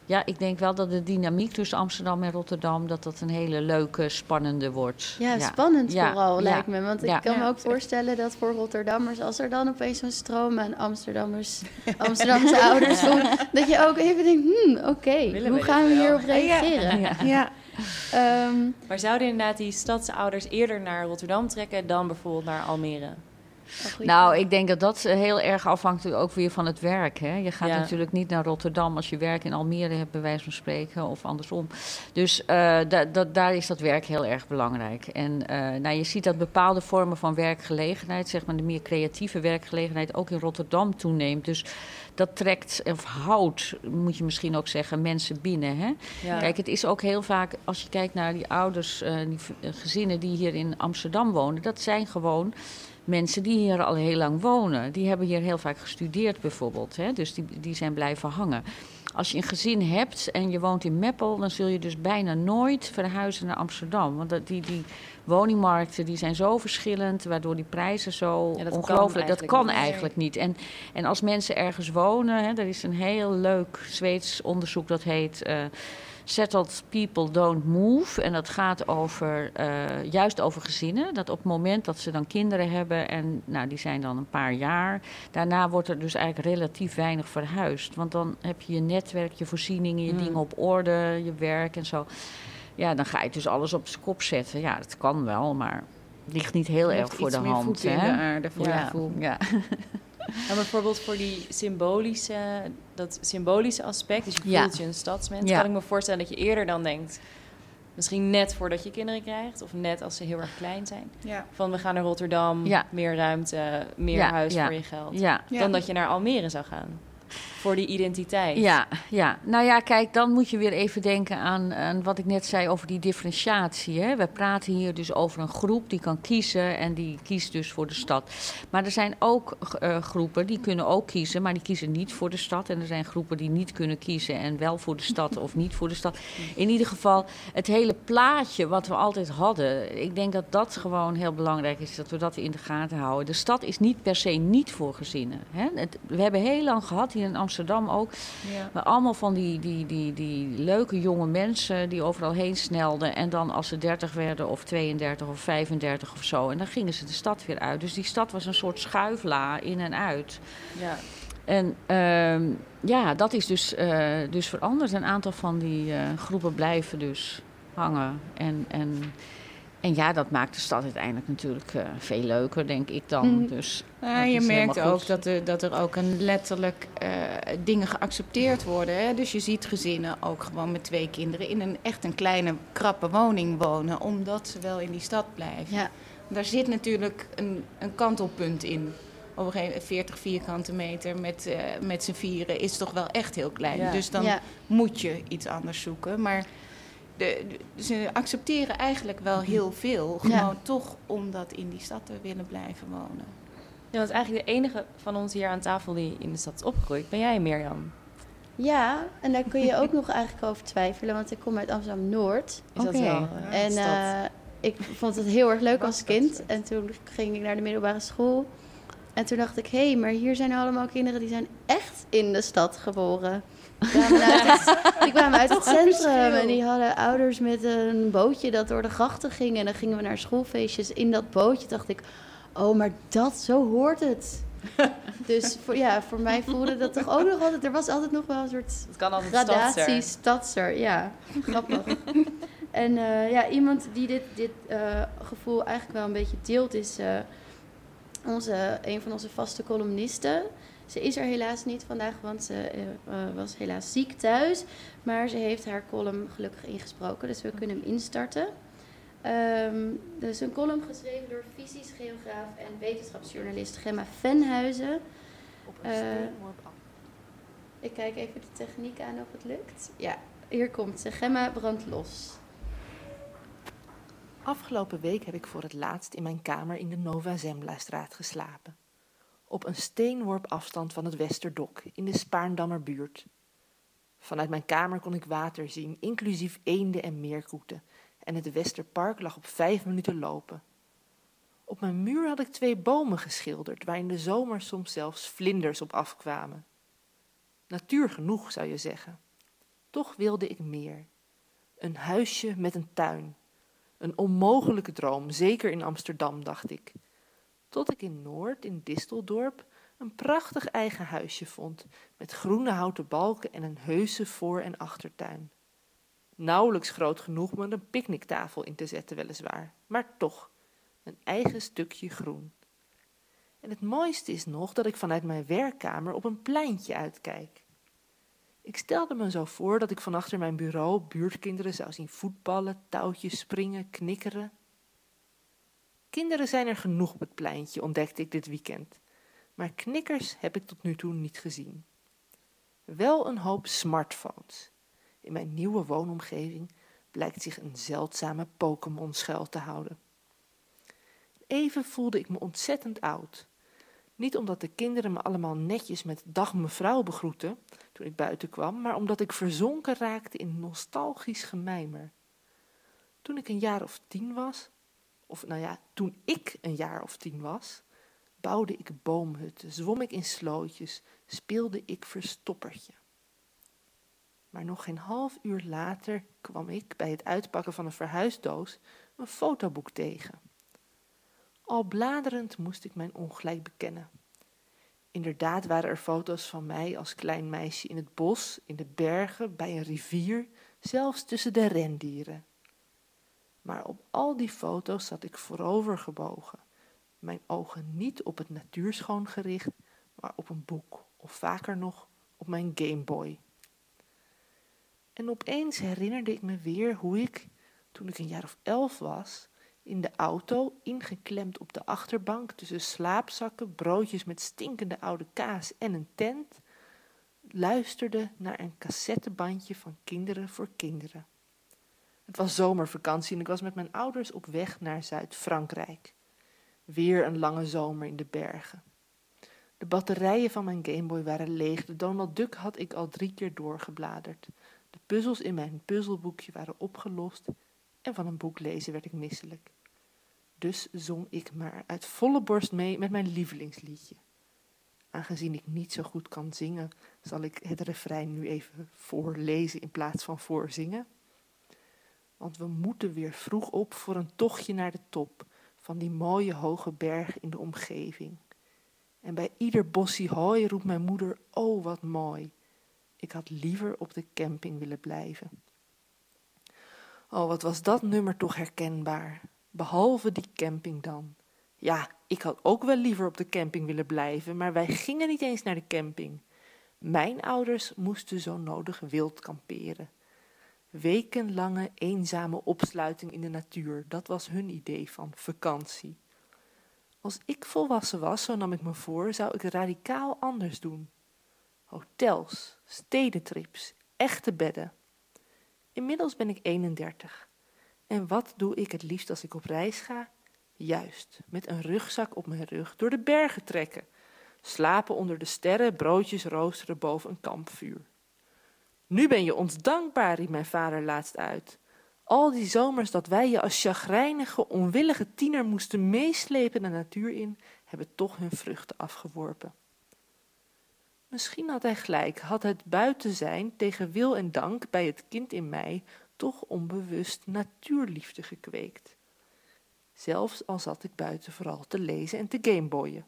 Speaker 2: ja, ik denk wel dat de dynamiek tussen Amsterdam en Rotterdam... dat dat een hele leuke, spannende wordt.
Speaker 1: Ja, spannend
Speaker 2: Ja,
Speaker 1: vooral
Speaker 2: ja,
Speaker 1: lijkt me. Want ik
Speaker 2: ja.
Speaker 1: kan me ook voorstellen dat voor Rotterdammers, als er dan opeens zo'n stroom aan Amsterdammers, Amsterdamse ouders komt, dat je ook even denkt, hmm, oké, hoe gaan we hierop reageren?
Speaker 2: Ja.
Speaker 1: Ehm,
Speaker 5: maar zouden inderdaad die stadsouders eerder naar Rotterdam trekken dan bijvoorbeeld naar Almere?
Speaker 2: Nou, ik denk dat dat eh, heel erg afhangt ook weer van het werk. Hè? Je gaat
Speaker 5: Ja.
Speaker 2: natuurlijk niet naar Rotterdam als je werk in Almere hebt, bij wijze van spreken, of andersom. Dus eh, da- da- daar is dat werk heel erg belangrijk. En eh, nou, je ziet dat bepaalde vormen van werkgelegenheid, zeg maar de meer creatieve werkgelegenheid, ook in Rotterdam toeneemt. Dus dat trekt, of houdt, moet je misschien ook zeggen, mensen binnen. Hè?
Speaker 5: Ja.
Speaker 2: Kijk, het is ook heel vaak, als je kijkt naar die ouders, eh, die eh, gezinnen die hier in Amsterdam wonen, dat zijn gewoon mensen die hier al heel lang wonen. Die hebben hier heel vaak gestudeerd bijvoorbeeld, hè? dus die, die zijn blijven hangen. Als je een gezin hebt en je woont in Meppel, dan zul je dus bijna nooit verhuizen naar Amsterdam. Want die, die woningmarkten die zijn zo verschillend, waardoor die prijzen zo
Speaker 5: Ja, dat kan
Speaker 2: ongelooflijk... Dat kan
Speaker 5: niet.
Speaker 2: eigenlijk niet. En, en als mensen ergens wonen, hè, er is een heel leuk Zweeds onderzoek dat heet... eh, Settled people don't move. En dat gaat over, eh, juist over gezinnen. Dat op het moment dat ze dan kinderen hebben, en nou, die zijn dan een paar jaar, daarna wordt er dus eigenlijk relatief weinig verhuisd. Want dan heb je je netwerk, je voorzieningen, je
Speaker 5: Mm.
Speaker 2: dingen op orde, je werk en zo. Ja, dan ga je dus alles op zijn kop zetten. Ja, dat kan wel, maar ligt niet heel erg voor de hand.
Speaker 4: voeten in
Speaker 2: hè?
Speaker 4: de aarde voor je
Speaker 2: ja,
Speaker 4: gevoel.
Speaker 2: ja.
Speaker 5: En bijvoorbeeld voor die symbolische, dat symbolische aspect, dus je
Speaker 2: Ja.
Speaker 5: voelt je een stadsmens,
Speaker 2: Ja.
Speaker 5: kan ik me voorstellen dat je eerder dan denkt, misschien net voordat je kinderen krijgt, of net als ze heel erg klein zijn,
Speaker 4: Ja.
Speaker 5: van we gaan naar Rotterdam,
Speaker 2: Ja.
Speaker 5: meer ruimte, meer
Speaker 2: Ja,
Speaker 5: huis
Speaker 2: ja.
Speaker 5: voor je geld,
Speaker 2: ja.
Speaker 4: Ja.
Speaker 5: dan dat je naar Almere zou gaan. Voor die identiteit.
Speaker 2: Ja, ja, nou ja, kijk, dan moet je weer even denken aan, wat ik net zei over die differentiatie. Hè. We praten hier dus over een groep die kan kiezen en die kiest dus voor de stad. Maar er zijn ook eh, groepen die kunnen ook kiezen, maar die kiezen niet voor de stad. En er zijn groepen die niet kunnen kiezen en wel voor de stad of niet voor de stad. In ieder geval, het hele plaatje wat we altijd hadden, ik denk dat dat gewoon heel belangrijk is, dat we dat in de gaten houden. De stad is niet per se niet voor gezinnen. Hè. We hebben heel lang gehad hier in Amsterdam ook.
Speaker 4: Ja.
Speaker 2: Maar allemaal van die, die, die, die leuke jonge mensen die overal heen snelden. En dan als ze 30 werden of 32 of 35 of zo. En dan gingen ze de stad weer uit. Dus die stad was een soort schuifla in en uit.
Speaker 5: Ja.
Speaker 2: En ehm, ja, dat is dus, eh, dus veranderd. Een aantal van die eh, groepen blijven dus hangen. En, en, en ja, dat maakt de stad uiteindelijk natuurlijk eh, veel leuker, denk ik dan.
Speaker 1: Mhm.
Speaker 2: Dus
Speaker 4: Ja, je merkt ook dat er, dat er ook een letterlijk eh, dingen geaccepteerd worden. Hè? Dus je ziet gezinnen ook gewoon met twee kinderen in een echt een kleine, krappe woning wonen, omdat ze wel in die stad blijven.
Speaker 1: Ja,
Speaker 4: Daar zit natuurlijk een, een kantelpunt in. Op een gegeven moment 40 vierkante meter met, eh, met z'n vieren is toch wel echt heel klein.
Speaker 5: Ja.
Speaker 4: Dus dan
Speaker 1: ja.
Speaker 4: moet je iets anders zoeken. Maar de, de- ze accepteren eigenlijk wel heel veel.
Speaker 1: Ja.
Speaker 4: Gewoon toch omdat in die stad te willen blijven wonen.
Speaker 5: Ja, want eigenlijk de enige van ons hier aan tafel die in de stad is opgegroeid, ben jij, Mirjam.
Speaker 1: Ja, en daar kun je ook nog eigenlijk over twijfelen, want ik kom uit Amsterdam-Noord.
Speaker 5: Is dat
Speaker 4: Oké.
Speaker 5: wel eh,
Speaker 1: En eh, ik vond het heel erg leuk als kind. En toen ging ik naar de middelbare school. En toen dacht ik, hé, hey, maar hier zijn allemaal kinderen die zijn echt in de stad geboren. Die kwamen uit het, die kwamen uit het centrum en die hadden ouders met een bootje dat door de grachten ging. En dan gingen we naar schoolfeestjes in dat bootje. dacht ik, oh, maar dat, zo hoort het. Dus voor, ja, voor mij voelde dat toch ook nog altijd... Er was altijd nog wel een soort
Speaker 5: Het kan altijd
Speaker 1: gradatie
Speaker 5: stadser.
Speaker 1: stadser. Ja, grappig. en eh, ja, iemand die dit, dit eh, gevoel eigenlijk wel een beetje deelt is eh, onze, een van onze vaste columnisten. Ze is er helaas niet vandaag, want ze eh, eh, was helaas ziek thuis. Maar ze heeft haar column gelukkig ingesproken, dus we kunnen hem instarten. Ehm dus een column geschreven door fysisch geograaf en wetenschapsjournalist Gemma Venhuizen.
Speaker 6: Op een
Speaker 1: Eh,
Speaker 6: steenworp af.
Speaker 1: Ik kijk even de techniek aan of het lukt. Ja, hier komt ze. Gemma brandt los.
Speaker 6: Afgelopen week heb ik voor het laatst in mijn kamer in de Nova Zembla-straat geslapen. Op een steenworp afstand van het Westerdok in de Spaarndammer buurt. Vanuit mijn kamer kon ik water zien, inclusief eenden en meerkoeten. En het Westerpark lag op vijf minuten lopen. Op mijn muur had ik twee bomen geschilderd, waar in de zomer soms zelfs vlinders op afkwamen. Natuur genoeg, zou je zeggen. Toch wilde ik meer. Een huisje met een tuin. Een onmogelijke droom, zeker in Amsterdam, dacht ik. Tot ik in Noord, in Disteldorp, een prachtig eigen huisje vond, met groene houten balken en een heuse voor- en achtertuin. Nauwelijks groot genoeg om er een picknicktafel in te zetten, weliswaar, maar toch, een eigen stukje groen. En het mooiste is nog dat ik vanuit mijn werkkamer op een pleintje uitkijk. Ik stelde me zo voor dat ik van achter mijn bureau buurtkinderen zou zien voetballen, touwtjes springen, knikkeren. Kinderen zijn er genoeg op het pleintje, ontdekte ik dit weekend. Maar knikkers heb ik tot nu toe niet gezien. Wel een hoop smartphones. In mijn nieuwe woonomgeving blijkt zich een zeldzame Pokémon schuil te houden. Even voelde ik me ontzettend oud. Niet omdat de kinderen me allemaal netjes met dag mevrouw begroeten toen ik buiten kwam, maar omdat ik verzonken raakte in nostalgisch gemijmer. Toen ik een jaar of tien was, of nou ja, toen ik een jaar of tien was, bouwde ik boomhutten, zwom ik in slootjes, speelde ik verstoppertje. Maar nog geen half uur later kwam ik bij het uitpakken van een verhuisdoos een fotoboek tegen. Al bladerend moest ik mijn ongelijk bekennen. Inderdaad waren er foto's van mij als klein meisje in het bos, in de bergen, bij een rivier, zelfs tussen de rendieren. Maar op al die foto's zat ik voorover gebogen, mijn ogen niet op het natuurschoon gericht, maar op een boek, of vaker nog op mijn Gameboy. En opeens herinnerde ik me weer hoe ik, toen ik een jaar of elf was, in de auto, ingeklemd op de achterbank tussen slaapzakken, broodjes met stinkende oude kaas en een tent, luisterde naar een cassettebandje van Kinderen voor Kinderen. Het was zomervakantie en ik was met mijn ouders op weg naar Zuid-Frankrijk. Weer een lange zomer in de bergen. De batterijen van mijn Gameboy waren leeg, de Donald Duck had ik al drie keer doorgebladerd. De puzzels in mijn puzzelboekje waren opgelost en van een boek lezen werd ik misselijk. Dus zong ik maar uit volle borst mee met mijn lievelingsliedje. Aangezien ik niet zo goed kan zingen, zal ik het refrein nu even voorlezen in plaats van voorzingen. Want we moeten weer vroeg op voor een tochtje naar de top van die mooie hoge berg in de omgeving. En bij ieder bossie hooi roept mijn moeder, oh wat mooi. Ik had liever op de camping willen blijven. Oh, wat was dat nummer toch herkenbaar. Behalve die camping dan. Ja, ik had ook wel liever op de camping willen blijven, maar wij gingen niet eens naar de camping. Mijn ouders moesten zo nodig wild kamperen. Wekenlange eenzame opsluiting in de natuur, dat was hun idee van vakantie. Als ik volwassen was, zo nam ik me voor, zou ik radicaal anders doen. Hotels, stedentrips, echte bedden. Inmiddels ben ik 31. En wat doe ik het liefst als ik op reis ga? Juist, met een rugzak op mijn rug door de bergen trekken. Slapen onder de sterren, broodjes roosteren boven een kampvuur. Nu ben je ons dankbaar, riep mijn vader laatst uit. Al die zomers dat wij je als chagrijnige, onwillige tiener moesten meeslepen de natuur in, hebben toch hun vruchten afgeworpen. Misschien had hij gelijk, had het buiten zijn tegen wil en dank bij het kind in mij toch onbewust natuurliefde gekweekt. Zelfs al zat ik buiten vooral te lezen en te gameboyen.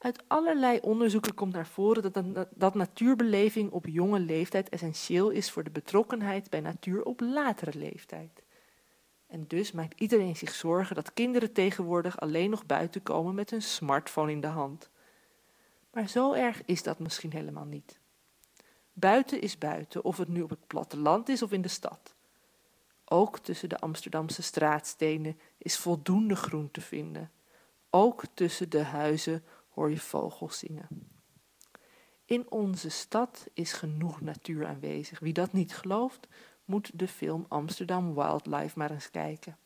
Speaker 6: Uit allerlei onderzoeken komt naar voren dat, dat natuurbeleving op jonge leeftijd essentieel is voor de betrokkenheid bij natuur op latere leeftijd. En dus maakt iedereen zich zorgen dat kinderen tegenwoordig alleen nog buiten komen met hun smartphone in de hand. Maar zo erg is dat misschien helemaal niet. Buiten is buiten, of het nu op het platteland is of in de stad. Ook tussen de Amsterdamse straatstenen is voldoende groen te vinden. Ook tussen de huizen hoor je vogels zingen. In onze stad is genoeg natuur aanwezig. Wie dat niet gelooft, moet de film Amsterdam Wildlife maar eens kijken.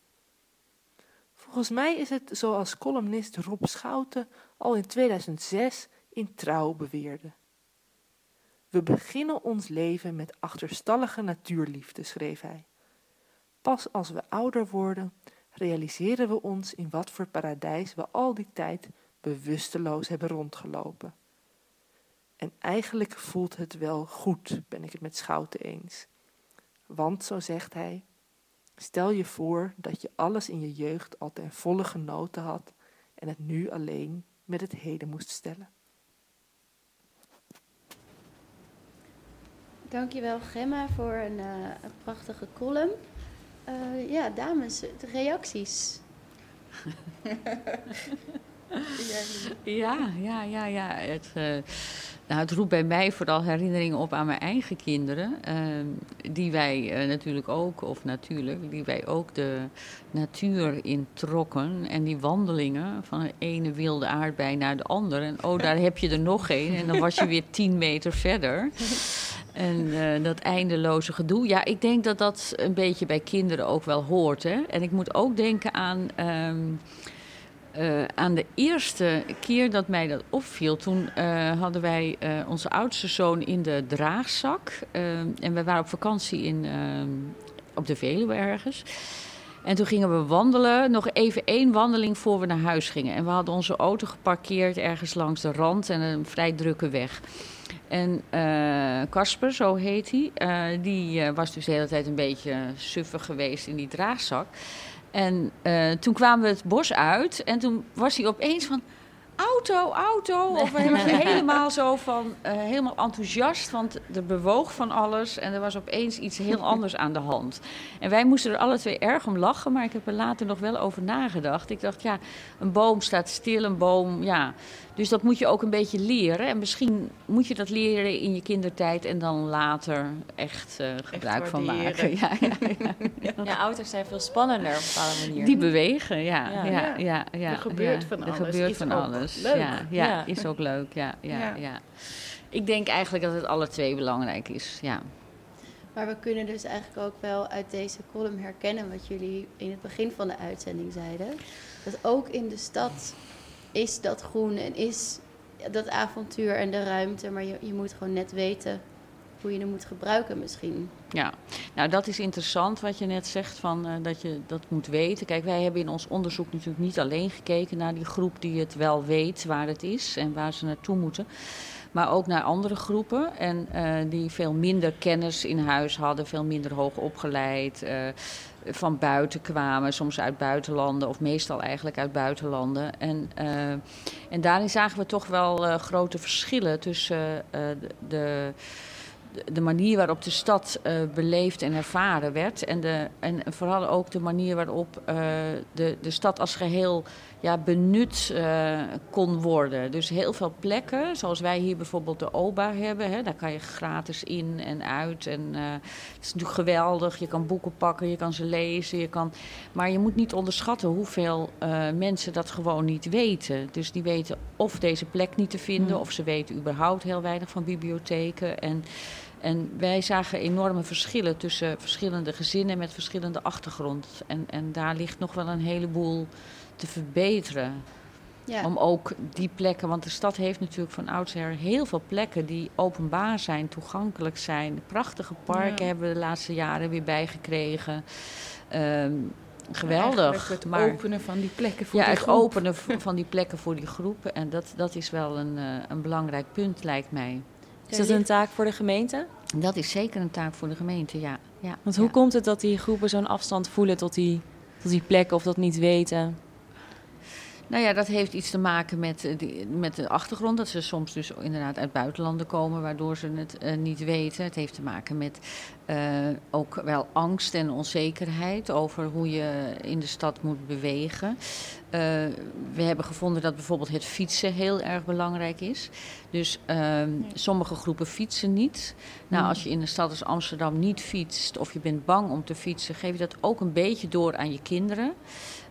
Speaker 6: Volgens mij is het zoals columnist Rob Schouten al in 2006 in Trouw beweerde. We beginnen ons leven met achterstallige natuurliefde, schreef hij. Pas als we ouder worden, realiseren we ons in wat voor paradijs we al die tijd bewusteloos hebben rondgelopen. En eigenlijk voelt het wel goed, ben ik het met Schouten eens. Want, zo zegt hij, stel je voor dat je alles in je jeugd al ten volle genoten had en het nu alleen met het heden moest stellen.
Speaker 1: Dankjewel Gemma voor een, uh, een prachtige column. Uh, ja, dames, de reacties.
Speaker 2: ja, ja, ja, ja. Het, uh, nou, het roept bij mij vooral herinneringen op aan mijn eigen kinderen. Uh, die wij uh, natuurlijk ook, of natuurlijk, die wij ook de natuur introkken. En die wandelingen van de ene wilde aardbei naar de andere. En oh, daar heb je er nog een. En dan was je weer tien meter verder. En uh, dat eindeloze gedoe. Ja, ik denk dat dat een beetje bij kinderen ook wel hoort. Hè? En ik moet ook denken aan. Um, uh, aan de eerste keer dat mij dat opviel, toen uh, hadden wij uh, onze oudste zoon in de draagzak. en we waren op vakantie in, op de Veluwe ergens. En toen gingen we wandelen, nog even één wandeling voor we naar huis gingen. En we hadden onze auto geparkeerd ergens langs de rand en een vrij drukke weg. En Casper, zo heet hij, die was dus de hele tijd een beetje suffig geweest in die draagzak. En uh, toen kwamen we het bos uit en toen was hij opeens van auto, auto. Of helemaal zo van, uh, helemaal enthousiast, want er bewoog van alles en er was opeens iets heel anders aan de hand. En wij moesten er alle twee erg om lachen, maar ik heb er later nog wel over nagedacht. Ik dacht, ja, een boom staat stil, een boom, ja. Dus dat moet je ook een beetje leren. En misschien moet je dat leren in je kindertijd en dan later echt uh, gebruik echt van maken. Ja, ja,
Speaker 5: ja, ja, auto's zijn veel spannender op een bepaalde manier.
Speaker 2: Die bewegen, ja. ja. ja, ja,
Speaker 4: er gebeurt van alles.
Speaker 2: Er gebeurt van alles.
Speaker 4: Leuk.
Speaker 2: Ja, ja, is ook leuk. Ja, ja, ja. Ik denk eigenlijk dat het alle twee belangrijk is. Ja.
Speaker 1: Maar we kunnen dus eigenlijk ook wel uit deze column herkennen wat jullie in het begin van de uitzending zeiden. Dat ook in de stad is dat groen en is dat avontuur en de ruimte. Maar je, je moet gewoon net weten hoe je het moet gebruiken misschien.
Speaker 2: Ja, nou dat is interessant wat je net zegt, van, uh, dat je dat moet weten. Kijk, wij hebben in ons onderzoek natuurlijk niet alleen gekeken naar die groep die het wel weet waar het is en waar ze naartoe moeten. Maar ook naar andere groepen en uh, die veel minder kennis in huis hadden, veel minder hoog opgeleid. Uh, van buiten kwamen, soms uit buitenlanden of meestal eigenlijk uit buitenlanden. En, uh, en daarin zagen we toch wel uh, grote verschillen tussen de, de, de, manier waarop de stad beleefd en ervaren werd. En, de, en vooral ook de manier waarop de, de stad als geheel ja, benut uh, kon worden. Dus heel veel plekken, zoals wij hier bijvoorbeeld de OBA hebben, hè, daar kan je gratis in en uit. En uh, het is natuurlijk geweldig. Je kan boeken pakken, je kan ze lezen. Je kan... Maar je moet niet onderschatten hoeveel uh, mensen dat gewoon niet weten. Dus die weten of deze plek niet te vinden, mm. of ze weten überhaupt heel weinig van bibliotheken. En En wij zagen enorme verschillen tussen verschillende gezinnen met verschillende achtergrond. En, en daar ligt nog wel een heleboel te verbeteren.
Speaker 1: Ja.
Speaker 2: Om ook die plekken, want de stad heeft natuurlijk van oudsher heel veel plekken die openbaar zijn, toegankelijk zijn. Prachtige parken
Speaker 4: Ja.
Speaker 2: hebben we de laatste jaren weer bijgekregen. Ehm, geweldig.
Speaker 4: Het
Speaker 2: maar
Speaker 4: openen van die plekken voor
Speaker 2: ja,
Speaker 4: die
Speaker 2: het openen van die plekken voor die groepen. En dat, dat is wel een, eh, een belangrijk punt, lijkt mij.
Speaker 5: Is dat een taak voor de gemeente?
Speaker 2: Dat is zeker een taak voor de gemeente, ja. ja
Speaker 5: Want
Speaker 2: ja.
Speaker 5: hoe komt het dat die groepen zo'n afstand voelen tot die, tot die plekken of dat niet weten?
Speaker 2: Nou ja, dat heeft iets te maken met, eh, die, met de achtergrond. Dat ze soms dus inderdaad uit buitenlanden komen, waardoor ze het eh, niet weten. Het heeft te maken met eh, ook wel angst en onzekerheid over hoe je in de stad moet bewegen. We hebben gevonden dat bijvoorbeeld het fietsen heel erg belangrijk is. Dus ehm, sommige groepen fietsen niet. Nou, als je in een stad als Amsterdam niet fietst of je bent bang om te fietsen, geef je dat ook een beetje door aan je kinderen.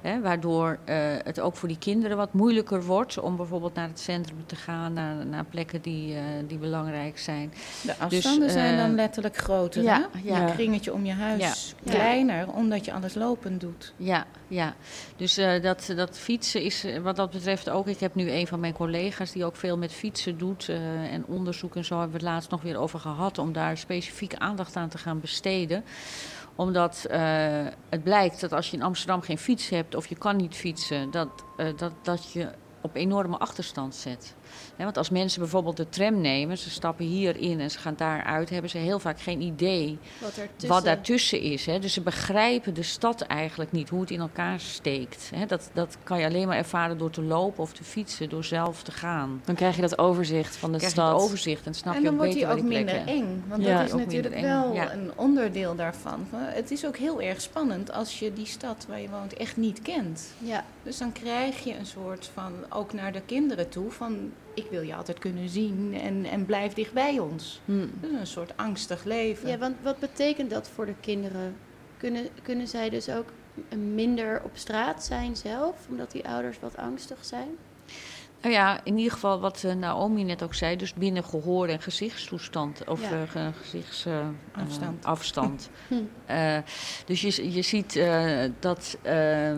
Speaker 2: Hè, waardoor eh, het ook voor die kinderen wat moeilijker wordt om bijvoorbeeld naar het centrum te gaan, naar, naar plekken die, eh, die belangrijk zijn.
Speaker 4: De afstanden zijn
Speaker 2: eh,
Speaker 4: dan letterlijk groter,
Speaker 2: ja,
Speaker 4: hè?
Speaker 2: ja.
Speaker 4: Een kringetje om je huis
Speaker 1: Ja.
Speaker 4: kleiner, omdat je alles lopend doet.
Speaker 2: Ja, ja. Dus dat, dat fietsen is wat dat betreft ook. Ik heb nu een van mijn collega's die ook veel met fietsen doet en onderzoek en zo hebben we het laatst nog weer over gehad om daar specifiek aandacht aan te gaan besteden omdat eh, het blijkt dat als je in Amsterdam geen fiets hebt of je kan niet fietsen, dat, eh, dat, dat je op enorme achterstand zet. Hè, want als mensen bijvoorbeeld de tram nemen, ze stappen hier in en ze gaan daaruit, hebben ze heel vaak geen idee
Speaker 1: Wat er tussen...
Speaker 2: wat daartussen is. Hè. Dus ze begrijpen de stad eigenlijk niet, hoe het in elkaar steekt. Hè. Dat, dat kan je alleen maar ervaren door te lopen of te fietsen, door zelf te gaan.
Speaker 5: Dan krijg je dat overzicht van de
Speaker 2: Dan krijg je
Speaker 5: stad.
Speaker 2: het overzicht en snap
Speaker 4: en
Speaker 2: je
Speaker 4: dan
Speaker 2: ook
Speaker 4: wordt
Speaker 2: beter
Speaker 4: hij ook
Speaker 2: waar die
Speaker 4: minder
Speaker 2: plekken...
Speaker 4: eng. Want
Speaker 5: Ja,
Speaker 4: dat is
Speaker 2: ook
Speaker 4: natuurlijk
Speaker 2: minder
Speaker 4: wel
Speaker 2: ja.
Speaker 4: een onderdeel daarvan. Het is ook heel erg spannend als je die stad waar je woont echt niet kent.
Speaker 1: Ja,
Speaker 4: Dus dan krijg je een soort van, ook naar de kinderen toe, van ik wil je altijd kunnen zien en, en blijf dicht bij ons.
Speaker 2: Hm.
Speaker 4: Dat is een soort angstig leven.
Speaker 1: ja, want wat betekent dat voor de kinderen? Kunnen, kunnen zij dus ook minder op straat zijn zelf, omdat die ouders wat angstig zijn?
Speaker 2: Nou ja, in ieder geval wat eh, Naomi net ook zei, dus binnen gehoor en gezichtstoestand of
Speaker 1: Ja.
Speaker 2: eh, ge- gezichts, eh,
Speaker 4: Afstand.
Speaker 2: afstand.
Speaker 1: Hm.
Speaker 2: Eh, dus je, je ziet eh, dat, eh,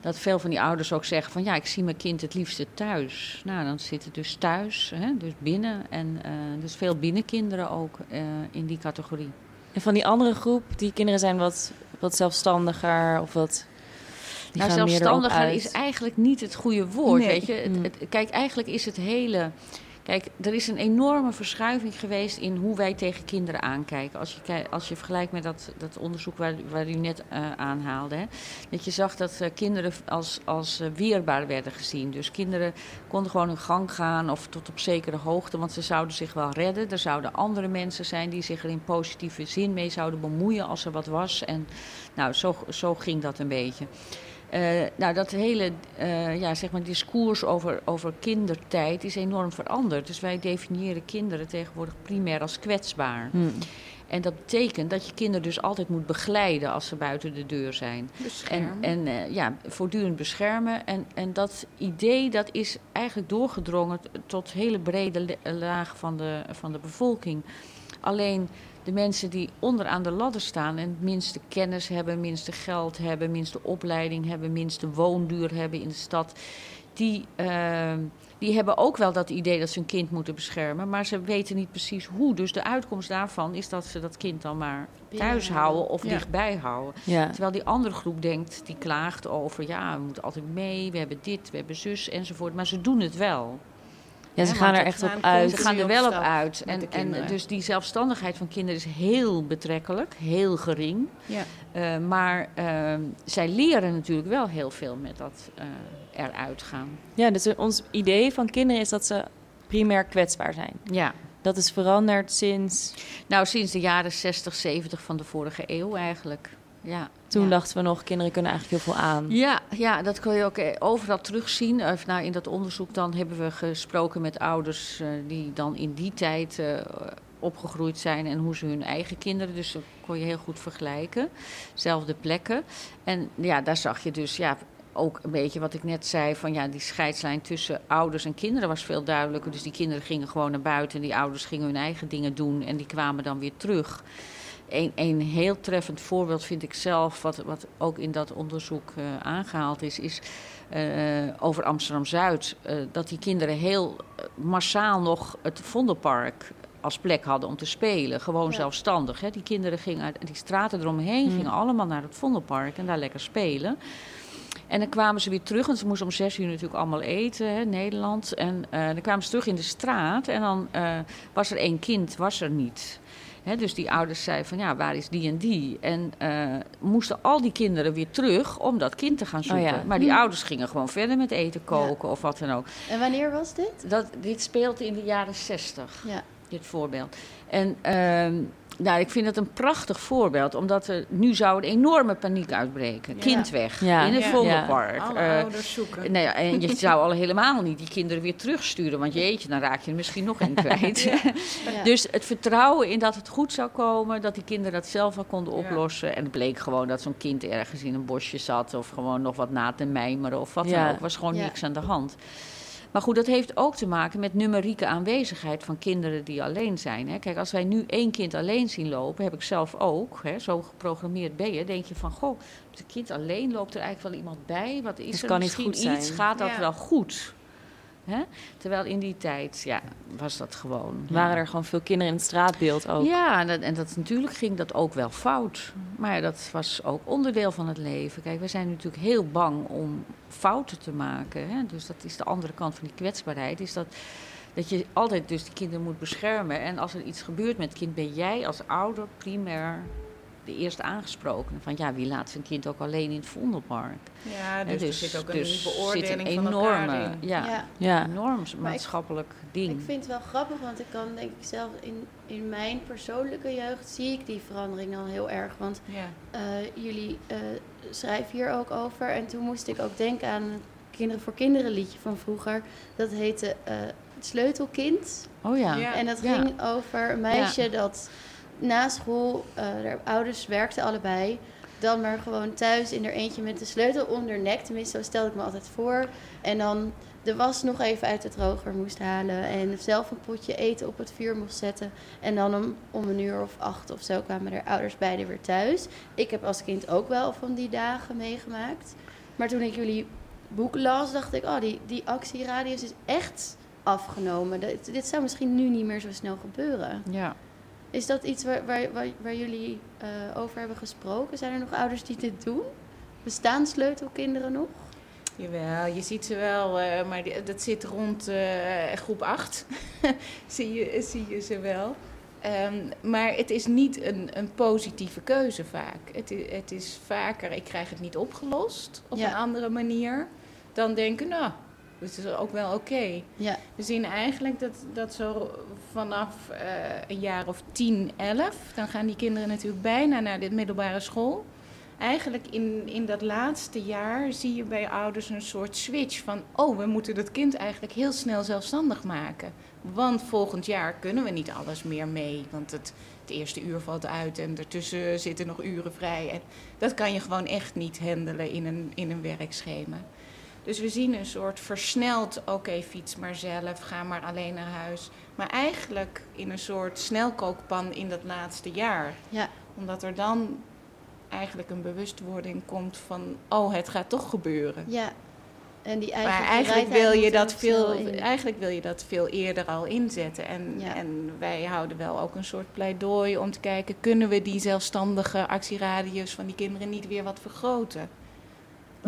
Speaker 2: dat veel van die ouders ook zeggen van ja, ik zie mijn kind het liefste thuis. Nou, dan zit het dus thuis, hè, dus binnen. En eh, dus veel binnenkinderen ook eh, in die categorie.
Speaker 5: En van die andere groep, die kinderen zijn wat, wat zelfstandiger of wat... Die
Speaker 2: nou,
Speaker 5: gaan
Speaker 2: zelfstandiger is eigenlijk niet het goede woord.
Speaker 4: Nee.
Speaker 2: Weet je? Het, het- kijk, eigenlijk is het hele. Kijk, er is een enorme verschuiving geweest in hoe wij tegen kinderen aankijken. Als je, als je vergelijkt met dat, dat onderzoek waar, waar u net eh, aanhaalde. Hè, dat je zag dat eh, kinderen als, als eh, weerbaar werden gezien. Dus kinderen konden gewoon hun gang gaan of tot op zekere hoogte, want ze zouden zich wel redden. Er zouden andere mensen zijn die zich er in positieve zin mee zouden bemoeien als er wat was. En nou, zo, zo ging dat een beetje. Eh, nou, dat hele eh, ja, zeg maar discours over, over kindertijd is enorm veranderd. Dus wij definiëren kinderen tegenwoordig primair als kwetsbaar.
Speaker 5: Hm.
Speaker 2: En dat betekent dat je kinderen dus altijd moet begeleiden als ze buiten de deur zijn. En,
Speaker 4: Beschermen.
Speaker 2: en eh, ja, voortdurend beschermen. En, en dat idee dat is eigenlijk doorgedrongen tot hele brede la- lagen van de, van de bevolking. Alleen de mensen die onderaan de ladder staan en het minste kennis hebben, minste geld hebben, minste opleiding hebben, minste woonduur hebben in de stad, die, eh, die hebben ook wel dat idee dat ze hun kind moeten beschermen, maar ze weten niet precies hoe. Dus de uitkomst daarvan is dat ze dat kind dan maar thuis houden of
Speaker 4: Ja.
Speaker 2: dichtbij houden.
Speaker 5: Ja.
Speaker 2: Terwijl die andere groep denkt, die klaagt over, ja, we moeten altijd mee, we hebben dit, we hebben zus enzovoort. Maar ze doen het wel.
Speaker 5: Ja, ze
Speaker 2: Ja,
Speaker 5: gaan er echt op uit.
Speaker 2: Ze gaan er wel op uit.
Speaker 4: met
Speaker 2: En,
Speaker 4: de
Speaker 2: en
Speaker 4: kinderen.
Speaker 2: dus die zelfstandigheid van kinderen is heel betrekkelijk, heel gering.
Speaker 4: ja.
Speaker 2: Eh, maar ehm, zij leren natuurlijk wel heel veel met dat eh, eruit gaan.
Speaker 5: Ja, dus ons idee van kinderen is dat ze primair kwetsbaar zijn.
Speaker 2: Ja.
Speaker 5: Dat is veranderd sinds...
Speaker 2: Nou, sinds de jaren 60, 70 van de vorige eeuw eigenlijk. Ja.
Speaker 5: Toen
Speaker 2: ja.
Speaker 5: dachten we nog, kinderen kunnen eigenlijk heel veel aan.
Speaker 2: Ja, ja, dat kun je ook eh, overal terugzien. Of, nou, in dat onderzoek dan hebben we gesproken met ouders eh, die dan in die tijd eh, opgegroeid zijn en hoe ze hun eigen kinderen. Dus dat kon je heel goed vergelijken. Zelfde plekken. En ja, daar zag je dus, ja, ook een beetje wat ik net zei: van ja, die scheidslijn tussen ouders en kinderen was veel duidelijker. Dus die kinderen gingen gewoon naar buiten en die ouders gingen hun eigen dingen doen en die kwamen dan weer terug. Een, een heel treffend voorbeeld vind ik zelf, wat, wat ook in dat onderzoek uh, aangehaald is, is uh, over Amsterdam Zuid. Uh, dat die kinderen heel massaal nog het Vondelpark als plek hadden om te spelen. Gewoon ja. zelfstandig. Hè. Die kinderen gingen uit die straten eromheen, gingen mm. allemaal naar het Vondelpark en daar lekker spelen. En dan kwamen ze weer terug, want ze moesten om zes uur natuurlijk allemaal eten, hè, Nederland. En dan kwamen ze terug in de straat en dan was er één kind, was er niet. Dus die ouders zeiden van ja, waar is die en die? En uh, moesten al die kinderen weer terug om dat kind te gaan zoeken. Oh ja. Maar die hm. ouders gingen gewoon verder met eten koken ja. of wat dan ook.
Speaker 1: En wanneer was dit?
Speaker 2: Dat, dit speelde in de jaren zestig. Ja dit voorbeeld. En uh, nou, ik vind het een prachtig voorbeeld, omdat er nu zou een enorme paniek uitbreken. Ja. Kind weg, ja. in het ja. Vondelpark.
Speaker 4: Alle uh, ouders zoeken.
Speaker 2: Nou en je zou al helemaal niet die kinderen weer terugsturen, want jeetje, dan raak je er misschien nog een kwijt. dus het vertrouwen in dat het goed zou komen, dat die kinderen dat zelf wel konden oplossen. En het bleek gewoon dat zo'n kind ergens in een bosje zat, of gewoon nog wat na te mijmeren, of wat dan ook. was gewoon niks aan de hand. Maar goed, dat heeft ook te maken met numerieke aanwezigheid van kinderen die alleen zijn. Hè. Kijk, als wij nu één kind alleen zien lopen, heb ik zelf ook, hè, zo geprogrammeerd ben je, denk je van, goh, het kind alleen loopt er eigenlijk wel iemand bij. Wat is
Speaker 5: dus
Speaker 2: er
Speaker 5: kan
Speaker 2: misschien
Speaker 5: niet goed
Speaker 2: iets? Gaat dat ja. wel goed? Hè? Terwijl in die tijd, ja, was dat gewoon.
Speaker 5: Waren er gewoon veel kinderen in het straatbeeld ook?
Speaker 2: Ja, en, dat, en dat, natuurlijk ging dat ook wel fout. Maar dat was ook onderdeel van het leven. Kijk, we zijn natuurlijk heel bang om fouten te maken. Hè? Dus dat is de andere kant van die kwetsbaarheid. Is dat, dat je altijd dus die kinderen moet beschermen. En als er iets gebeurt met het kind, ben jij als ouder primair de eerste aangesproken. Van ja, wie laat zijn kind ook alleen in het Vondelpark?
Speaker 4: Ja, dus, dus er zit ook een
Speaker 2: dus
Speaker 4: beoordeling
Speaker 2: zit een
Speaker 4: van
Speaker 2: enorme,
Speaker 4: in.
Speaker 2: Ja,
Speaker 1: Ja.
Speaker 2: ja. enorm maatschappelijk
Speaker 1: Ik
Speaker 2: ding.
Speaker 1: vind het wel grappig, want ik kan denk ik zelf in, in mijn persoonlijke jeugd zie ik die verandering al heel erg. Want
Speaker 4: Ja.
Speaker 1: eh, jullie eh, schrijven hier ook over. En toen moest ik ook denken aan een Kinderen voor Kinderen liedje van vroeger. Dat heette eh, Het Sleutelkind.
Speaker 2: Oh ja.
Speaker 4: Ja.
Speaker 1: En dat
Speaker 2: Ja.
Speaker 1: ging over een meisje dat na school, haar ouders werkten allebei, dan maar gewoon thuis in er eentje met de sleutel haar nek. Tenminste, zo stelde ik me altijd voor. En dan de was nog even uit de droger moest halen. En zelf een potje eten op het vuur moest zetten. En dan om, een uur of acht of zo kwamen haar ouders beiden weer thuis. Ik heb als kind ook wel van die dagen meegemaakt. Maar toen ik jullie boek las, dacht ik, oh, die, die actieradius is echt afgenomen. Dit, dit zou misschien nu niet meer zo snel gebeuren.
Speaker 2: ja.
Speaker 1: Is dat iets waar, waar, waar, waar jullie eh, over hebben gesproken? Zijn er nog ouders die dit doen? Bestaan sleutelkinderen nog?
Speaker 4: Jawel, je ziet ze wel, eh, maar die- dat zit rond eh, groep 8. zie, je, zie je ze wel. Ehm, maar het is niet een, een positieve keuze vaak. Het is, het is vaker, ik krijg het niet opgelost op
Speaker 1: Ja.
Speaker 4: een andere manier. Dan denken, nou, het is ook wel oké.
Speaker 1: Ja,
Speaker 4: We zien eigenlijk dat, dat zo vanaf eh, een jaar of 10, 11, dan gaan die kinderen natuurlijk bijna naar de middelbare school. Eigenlijk in, in dat laatste jaar zie je bij ouders een soort switch van, oh, we moeten dat kind eigenlijk heel snel zelfstandig maken. Want volgend jaar kunnen we niet alles meer mee, want het, het eerste uur valt uit en ertussen zitten nog uren vrij. En dat kan je gewoon echt niet handelen in een, in een werkschema. Dus we zien een soort versneld, oké, fiets maar zelf, ga maar alleen naar huis. Maar eigenlijk in een soort snelkookpan in dat laatste jaar.
Speaker 1: ja,
Speaker 4: Omdat er dan eigenlijk een bewustwording komt van, oh, het gaat toch gebeuren.
Speaker 1: ja. En die eigen
Speaker 4: Maar eigenlijk wil, je dat veel, eigenlijk wil je dat veel eerder al inzetten. En,
Speaker 1: Ja.
Speaker 4: en wij houden wel ook een soort pleidooi om te kijken... kunnen we die zelfstandige actieradius van die kinderen niet weer wat vergroten?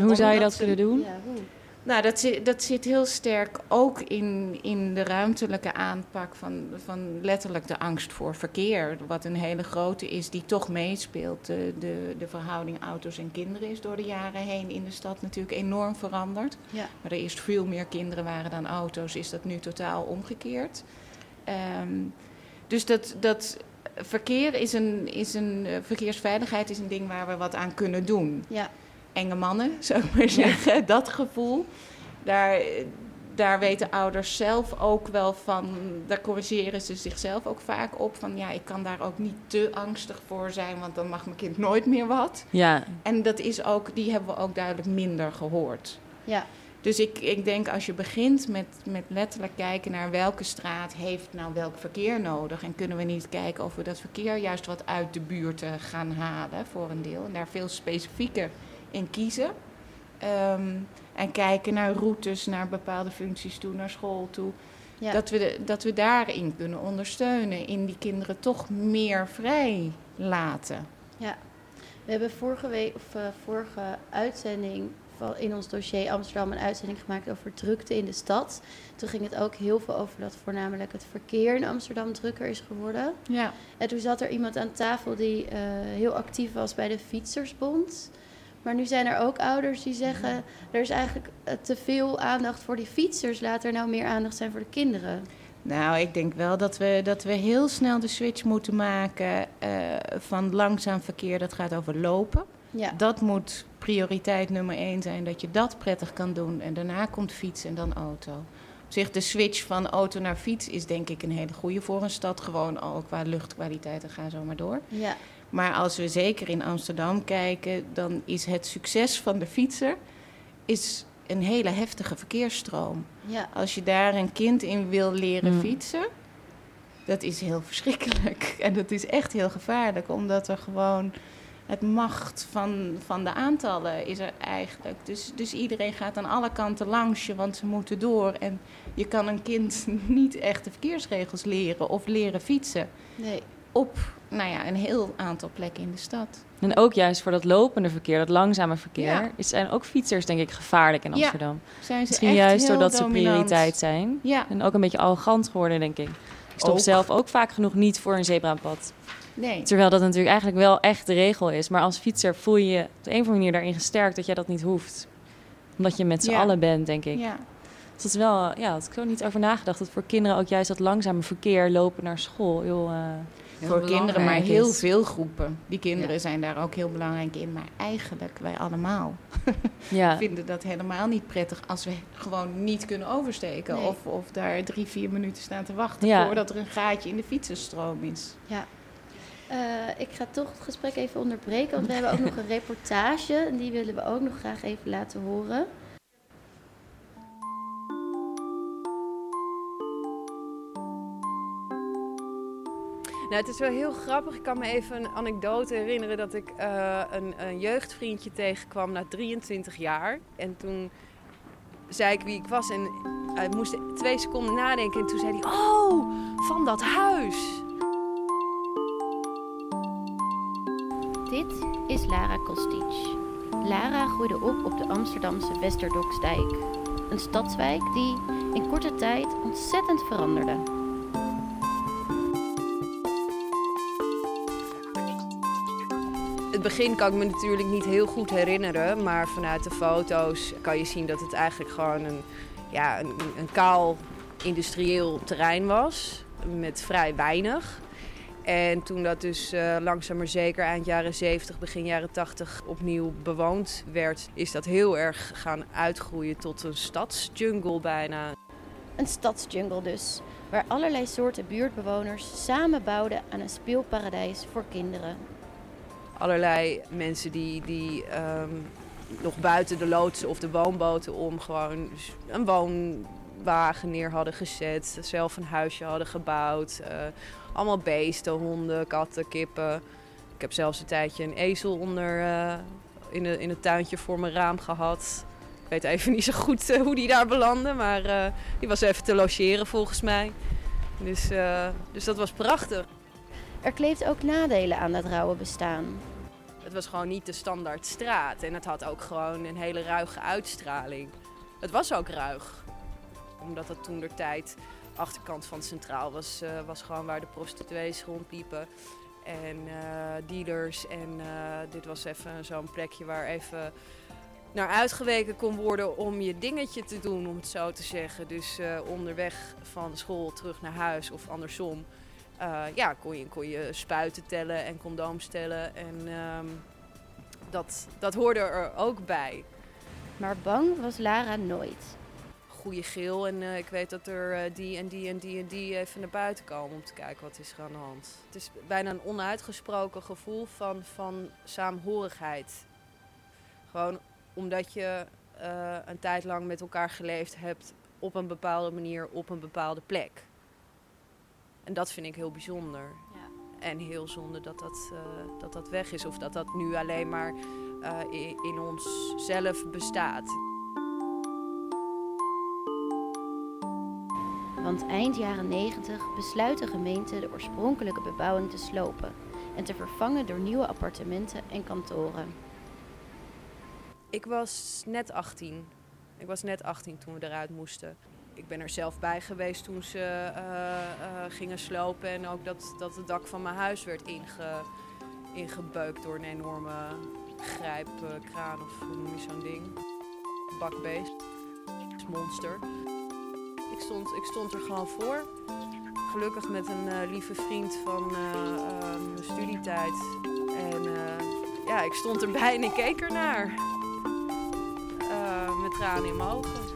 Speaker 5: Hoe zou je dat kunnen doen?
Speaker 1: Ja, hoe?
Speaker 4: Nou, dat zit, dat zit heel sterk ook in, in de ruimtelijke aanpak van, van letterlijk de angst voor verkeer. Wat een hele grote is die toch meespeelt. De, de, de verhouding auto's en kinderen is door de jaren heen in de stad natuurlijk enorm veranderd.
Speaker 1: Ja.
Speaker 4: Waar er eerst veel meer kinderen waren dan auto's, is dat nu totaal omgekeerd. Ehm, dus dat, dat verkeer is een, is een, eh, verkeersveiligheid is een ding waar we wat aan kunnen doen
Speaker 1: Ja,
Speaker 4: enge mannen, zou ik maar zeggen. Dat gevoel, daar, daar weten ouders zelf ook wel van, daar corrigeren ze zichzelf ook vaak op. Van ja, ik kan daar ook niet te angstig voor zijn, want dan mag mijn kind nooit meer wat.
Speaker 5: Ja,
Speaker 4: En dat is ook, die hebben we ook duidelijk minder gehoord.
Speaker 1: Ja,
Speaker 4: Dus ik, ik denk als je begint met, met letterlijk kijken naar welke straat heeft nou welk verkeer nodig. En kunnen we niet kijken of we dat verkeer juist wat uit de buurt eh, gaan halen voor een deel. En daar veel specifieker in kiezen. Ehm, en kijken naar routes, naar bepaalde functies toe, naar school toe.
Speaker 1: ja.
Speaker 4: Dat, we de- dat we daarin kunnen ondersteunen. In die kinderen toch meer vrij laten.
Speaker 1: We hebben vorige week of eh, vorige uitzending van in ons dossier Amsterdam een uitzending gemaakt over drukte in de stad. Toen ging het ook heel veel over dat voornamelijk het verkeer in Amsterdam drukker is geworden.
Speaker 4: Ja.
Speaker 1: En toen zat er iemand aan tafel die eh, heel actief was bij de Fietsersbond. Maar nu zijn er ook ouders die zeggen: er is eigenlijk eh, te veel aandacht voor die fietsers. Laat er nou meer aandacht zijn voor de kinderen.
Speaker 4: Nou, ik denk wel dat we, dat we heel snel de switch moeten maken eh, van langzaam verkeer. Dat gaat over lopen.
Speaker 1: Ja,
Speaker 4: Dat moet prioriteit nummer één zijn, dat je dat prettig kan doen. En daarna komt fiets en dan auto. Op zich, de switch van auto naar fiets is denk ik een hele goede voor een stad. Gewoon al qua luchtkwaliteit en ga zo maar door.
Speaker 1: ja,
Speaker 4: Maar als we zeker in Amsterdam kijken, dan is het succes van de fietser is een hele heftige verkeersstroom.
Speaker 1: ja.
Speaker 4: Als je daar een kind in wil leren
Speaker 5: Mm.
Speaker 4: fietsen, dat is heel verschrikkelijk. En dat is echt heel gevaarlijk, omdat er gewoon het macht van, van de aantallen is er eigenlijk. Dus, dus iedereen gaat aan alle kanten langs je, want ze moeten door. En je kan een kind niet echt de verkeersregels leren of leren fietsen
Speaker 1: Nee.
Speaker 4: Op nou ja, een heel aantal plekken in de stad.
Speaker 5: en ook juist voor dat lopende verkeer, dat langzame verkeer,
Speaker 4: Ja.
Speaker 5: zijn ook fietsers denk ik gevaarlijk in
Speaker 4: Ja.
Speaker 5: Amsterdam.
Speaker 4: Zijn ze
Speaker 5: Misschien
Speaker 4: echt
Speaker 5: juist
Speaker 4: heel
Speaker 5: doordat ze prioriteit zijn.
Speaker 4: Ja,
Speaker 5: En ook een beetje arrogant geworden, denk ik. Ik stop
Speaker 4: Ook.
Speaker 5: zelf ook vaak genoeg niet voor een zebrapad.
Speaker 4: nee.
Speaker 5: Terwijl dat natuurlijk eigenlijk wel echt de regel is. Maar als fietser voel je je op de een of andere manier daarin gesterkt dat jij dat niet hoeft. Omdat je met z'n
Speaker 4: Ja.
Speaker 5: allen bent, denk ik.
Speaker 4: Ja.
Speaker 5: Dus dat is wel, ja, had ik zo niet over nagedacht. Dat voor kinderen ook juist dat langzame verkeer lopen naar school heel, eh, heel
Speaker 4: voor kinderen, maar heel
Speaker 5: is.
Speaker 4: veel groepen. Die kinderen
Speaker 5: Ja.
Speaker 4: zijn daar ook heel belangrijk in. Maar eigenlijk, wij allemaal
Speaker 5: Ja,
Speaker 4: vinden dat helemaal niet prettig als we gewoon niet kunnen oversteken.
Speaker 1: Nee.
Speaker 4: Of, of daar drie, vier minuten staan te wachten
Speaker 5: Ja.
Speaker 4: voordat er een gaatje in de fietsenstroom is.
Speaker 1: Eh, ik ga toch het gesprek even onderbreken, want we hebben ook nog een reportage. En die willen we ook nog graag even laten horen.
Speaker 7: Nou, het is wel heel grappig. Ik kan me even een anekdote herinneren dat ik eh, een, een jeugdvriendje tegenkwam na 23 jaar. En toen zei ik wie ik was en hij moest twee seconden nadenken. En toen zei hij, oh, van dat huis.
Speaker 1: Dit is Lara Kostic. Lara groeide op op de Amsterdamse Westerdoksdijk. Een stadswijk die in korte tijd ontzettend veranderde.
Speaker 7: Het begin kan ik me natuurlijk niet heel goed herinneren. Maar vanuit de foto's kan je zien dat het eigenlijk gewoon een, ja, een, een kaal industrieel terrein was. Met vrij weinig. En toen dat dus eh, langzaam maar zeker eind jaren 70, begin jaren 80 opnieuw bewoond werd, is dat heel erg gaan uitgroeien tot een stadsjungle bijna.
Speaker 1: Een stadsjungle dus, waar allerlei soorten buurtbewoners samen bouwden aan een speelparadijs voor kinderen.
Speaker 7: Allerlei mensen die, die ehm, nog buiten de loodsen of de woonboten om gewoon een woonwagen neer hadden gezet. Zelf een huisje hadden gebouwd. eh, allemaal beesten, honden, katten, kippen. Ik heb zelfs een tijdje een ezel onder, eh, in, de, in het tuintje voor mijn raam gehad. Ik weet even niet zo goed eh, hoe die daar belandde, maar die was even te logeren volgens mij. Dus, dus dat was prachtig.
Speaker 1: Er kleeft ook nadelen aan dat rauwe bestaan.
Speaker 7: Het was gewoon niet de standaard straat. En het had ook gewoon een hele ruige uitstraling. Het was ook ruig. Omdat het toen de tijd achterkant van centraal was, eh, was gewoon waar de prostituees rondliepen. En eh, dealers. En eh, dit was even zo'n plekje waar even naar uitgeweken kon worden om je dingetje te doen, om het zo te zeggen. Dus onderweg van school terug naar huis of andersom. Eh, ja, kon je, kon je spuiten tellen en condooms tellen. En ehm, dat, dat hoorde er ook bij.
Speaker 1: Maar bang was Lara nooit.
Speaker 7: goede geel. En eh, ik weet dat er eh, die en die en die en die even naar buiten komen om te kijken wat is er aan de hand. Het is bijna een onuitgesproken gevoel van, van saamhorigheid. Gewoon omdat je een tijd lang met elkaar geleefd hebt op een bepaalde manier, op een bepaalde plek. En dat vind ik heel bijzonder. En heel zonde dat dat, eh, dat dat weg is. Of dat dat nu alleen maar eh, in ons zelf bestaat.
Speaker 1: Want eind jaren 90 besluit de gemeente de oorspronkelijke bebouwing te slopen en te vervangen door nieuwe appartementen en kantoren.
Speaker 7: Ik was net 18. Ik was net 18 toen we eruit moesten. Ik ben er zelf bij geweest toen ze eh, eh, gingen slopen. En ook dat, dat het dak van mijn huis werd inge, ingebeukt door een enorme grijpkraan of hoe noem je zo'n ding? Bakbeest. Monster. Ik stond, ik stond er gewoon voor. Gelukkig met een eh, lieve vriend van mijn studietijd. En ja, ik stond erbij en ik keek ernaar. Met tranen in mijn ogen,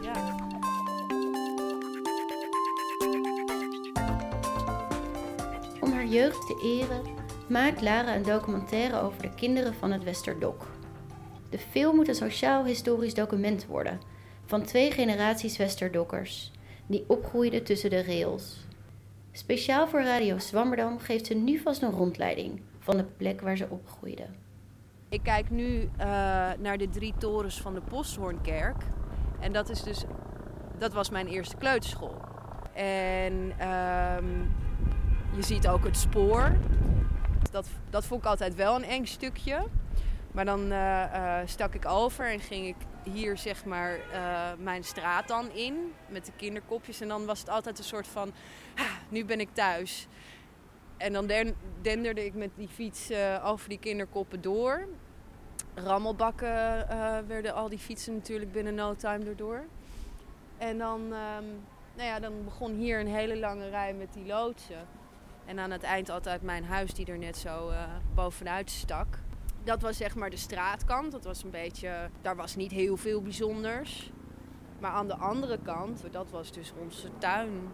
Speaker 1: jeugd te eren maakt Lara een documentaire over de kinderen van het Westerdok. De film moet een sociaal-historisch document worden van twee generaties Westerdokkers die opgroeiden tussen de rails. Speciaal voor Radio Zwammerdam geeft ze nu vast een rondleiding van de plek waar ze opgroeiden.
Speaker 7: Ik kijk nu eh, naar de drie torens van de Posthoornkerk. En dat is dus, dat was mijn eerste kleuterschool. En ehm, je ziet ook het spoor. Dat, dat vond ik altijd wel een eng stukje. Maar dan eh, eh, stak ik over en ging ik hier zeg maar eh, mijn straat dan in met de kinderkopjes. En dan was het altijd een soort van, nu ben ik thuis. En dan den- denderde ik met die fiets over die kinderkoppen door. Rammelbakken werden al die fietsen natuurlijk binnen no time erdoor. En dan, ehm, nou ja, dan begon hier een hele lange rij met die loodsen. En aan het eind altijd mijn huis die er net zo eh, bovenuit stak. Dat was zeg maar de straatkant. Dat was een beetje, daar was niet heel veel bijzonders. Maar aan de andere kant, dat was dus onze tuin.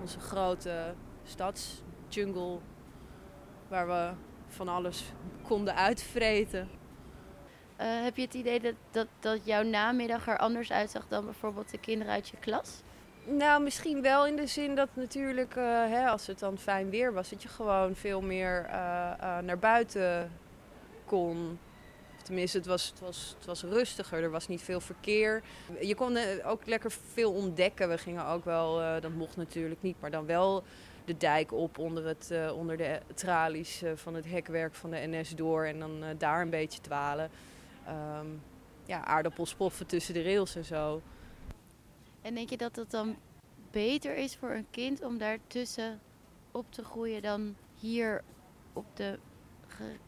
Speaker 7: Onze grote stadsjungle. Waar we van alles konden uitvreten.
Speaker 1: Eh, heb je het idee dat, dat, dat jouw namiddag er anders uitzag dan bijvoorbeeld de kinderen uit je klas?
Speaker 7: Nou, misschien wel in de zin dat natuurlijk, eh, hè, als het dan fijn weer was, dat je gewoon veel meer eh, eh, naar buiten kon. Tenminste, het was, het, was, het was rustiger, er was niet veel verkeer. Je kon ook lekker veel ontdekken. We gingen ook wel, dat mocht natuurlijk niet, maar dan wel de dijk op onder, het, onder de tralies van het hekwerk van de NS door. En dan daar een beetje dwalen. Ehm, ja, aardappels poffen tussen de rails en zo.
Speaker 1: En denk je dat het dan beter is voor een kind om daartussen op te groeien dan hier op de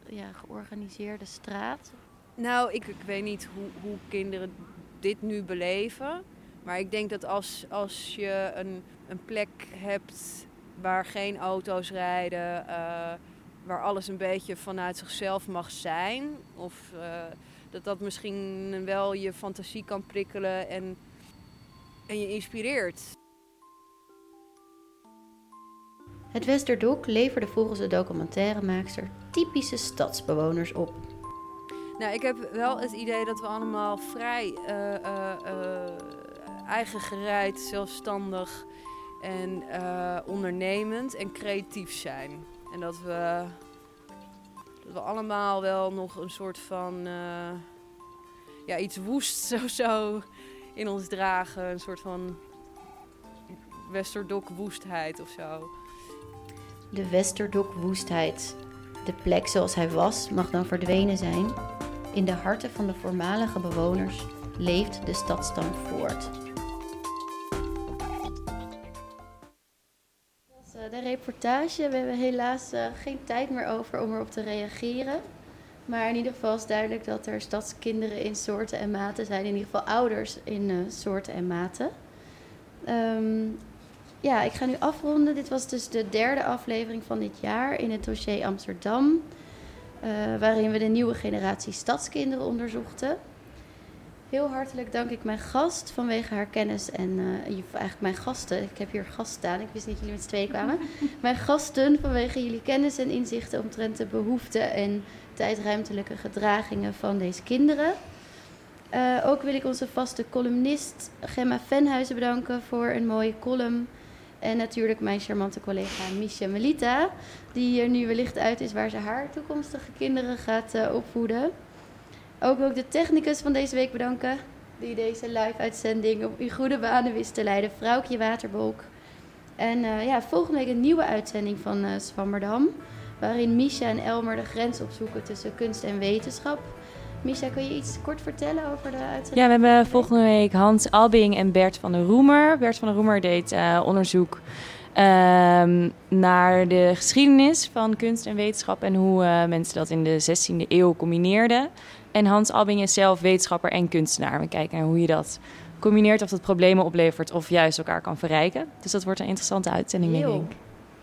Speaker 1: ja, georganiseerde straat?
Speaker 7: Nou, ik, ik weet niet hoe, hoe kinderen dit nu beleven. Maar ik denk dat als, als je een, een plek hebt waar geen auto's rijden, eh, waar alles een beetje vanuit zichzelf mag zijn, of eh, dat dat misschien wel je fantasie kan prikkelen en, en je inspireert.
Speaker 1: Het Westerdok leverde volgens de documentairemaakster typische stadsbewoners op.
Speaker 7: Nou, ik heb wel het idee dat we allemaal vrij eh, eigen gereid, zelfstandig en ondernemend en creatief zijn. En dat we, dat we allemaal wel nog een soort van ja, iets woest zo, zo in ons dragen. Een soort van Westerdok woestheid of zo.
Speaker 1: De Westerdok woestheid. De plek zoals hij was mag dan verdwenen zijn. In de harten van de voormalige bewoners leeft de stadstam voort. Eh, de reportage. We hebben helaas eh, geen tijd meer over om erop te reageren. Maar in ieder geval is duidelijk dat er stadskinderen in soorten en maten zijn. In ieder geval ouders in eh, soorten en maten. Ehm, ja, ik ga nu afronden. Dit was dus de derde aflevering van dit jaar in het dossier Amsterdam. eh, waarin we de nieuwe generatie stadskinderen onderzochten. Heel hartelijk dank ik mijn gast vanwege haar kennis en uh, eigenlijk mijn gasten. Ik heb hier gast staan, ik wist niet dat jullie met z'n tweeën kwamen. mijn gasten vanwege jullie kennis en inzichten omtrent de behoeften en tijdruimtelijke gedragingen van deze kinderen. Uh, ook wil ik onze vaste columnist Gemma Venhuizen bedanken voor een mooie column. En natuurlijk mijn charmante collega Misha Melita, die er nu wellicht uit is waar ze haar toekomstige kinderen gaat uh, opvoeden. Ook wil ik de technicus van deze week bedanken, die deze live-uitzending op uw goede banen wist te leiden, Vrouwtje Waterbolk. En uh, ja, volgende week een nieuwe uitzending van Zwammerdam, waarin Misha en Elmer de grens opzoeken tussen kunst en wetenschap. Misha, kun je iets kort vertellen over de uitzending?
Speaker 5: Ja, we hebben volgende week Hans Albing en Bert van der Roemer. Bert van der Roemer deed uh, onderzoek um, naar de geschiedenis van kunst en wetenschap en hoe uh, mensen dat in de 16e eeuw combineerden. En Hans Albing is zelf wetenschapper en kunstenaar. We kijken naar hoe je dat combineert, of dat problemen oplevert of juist elkaar kan verrijken. Dus dat wordt een interessante uitzending, denk ik.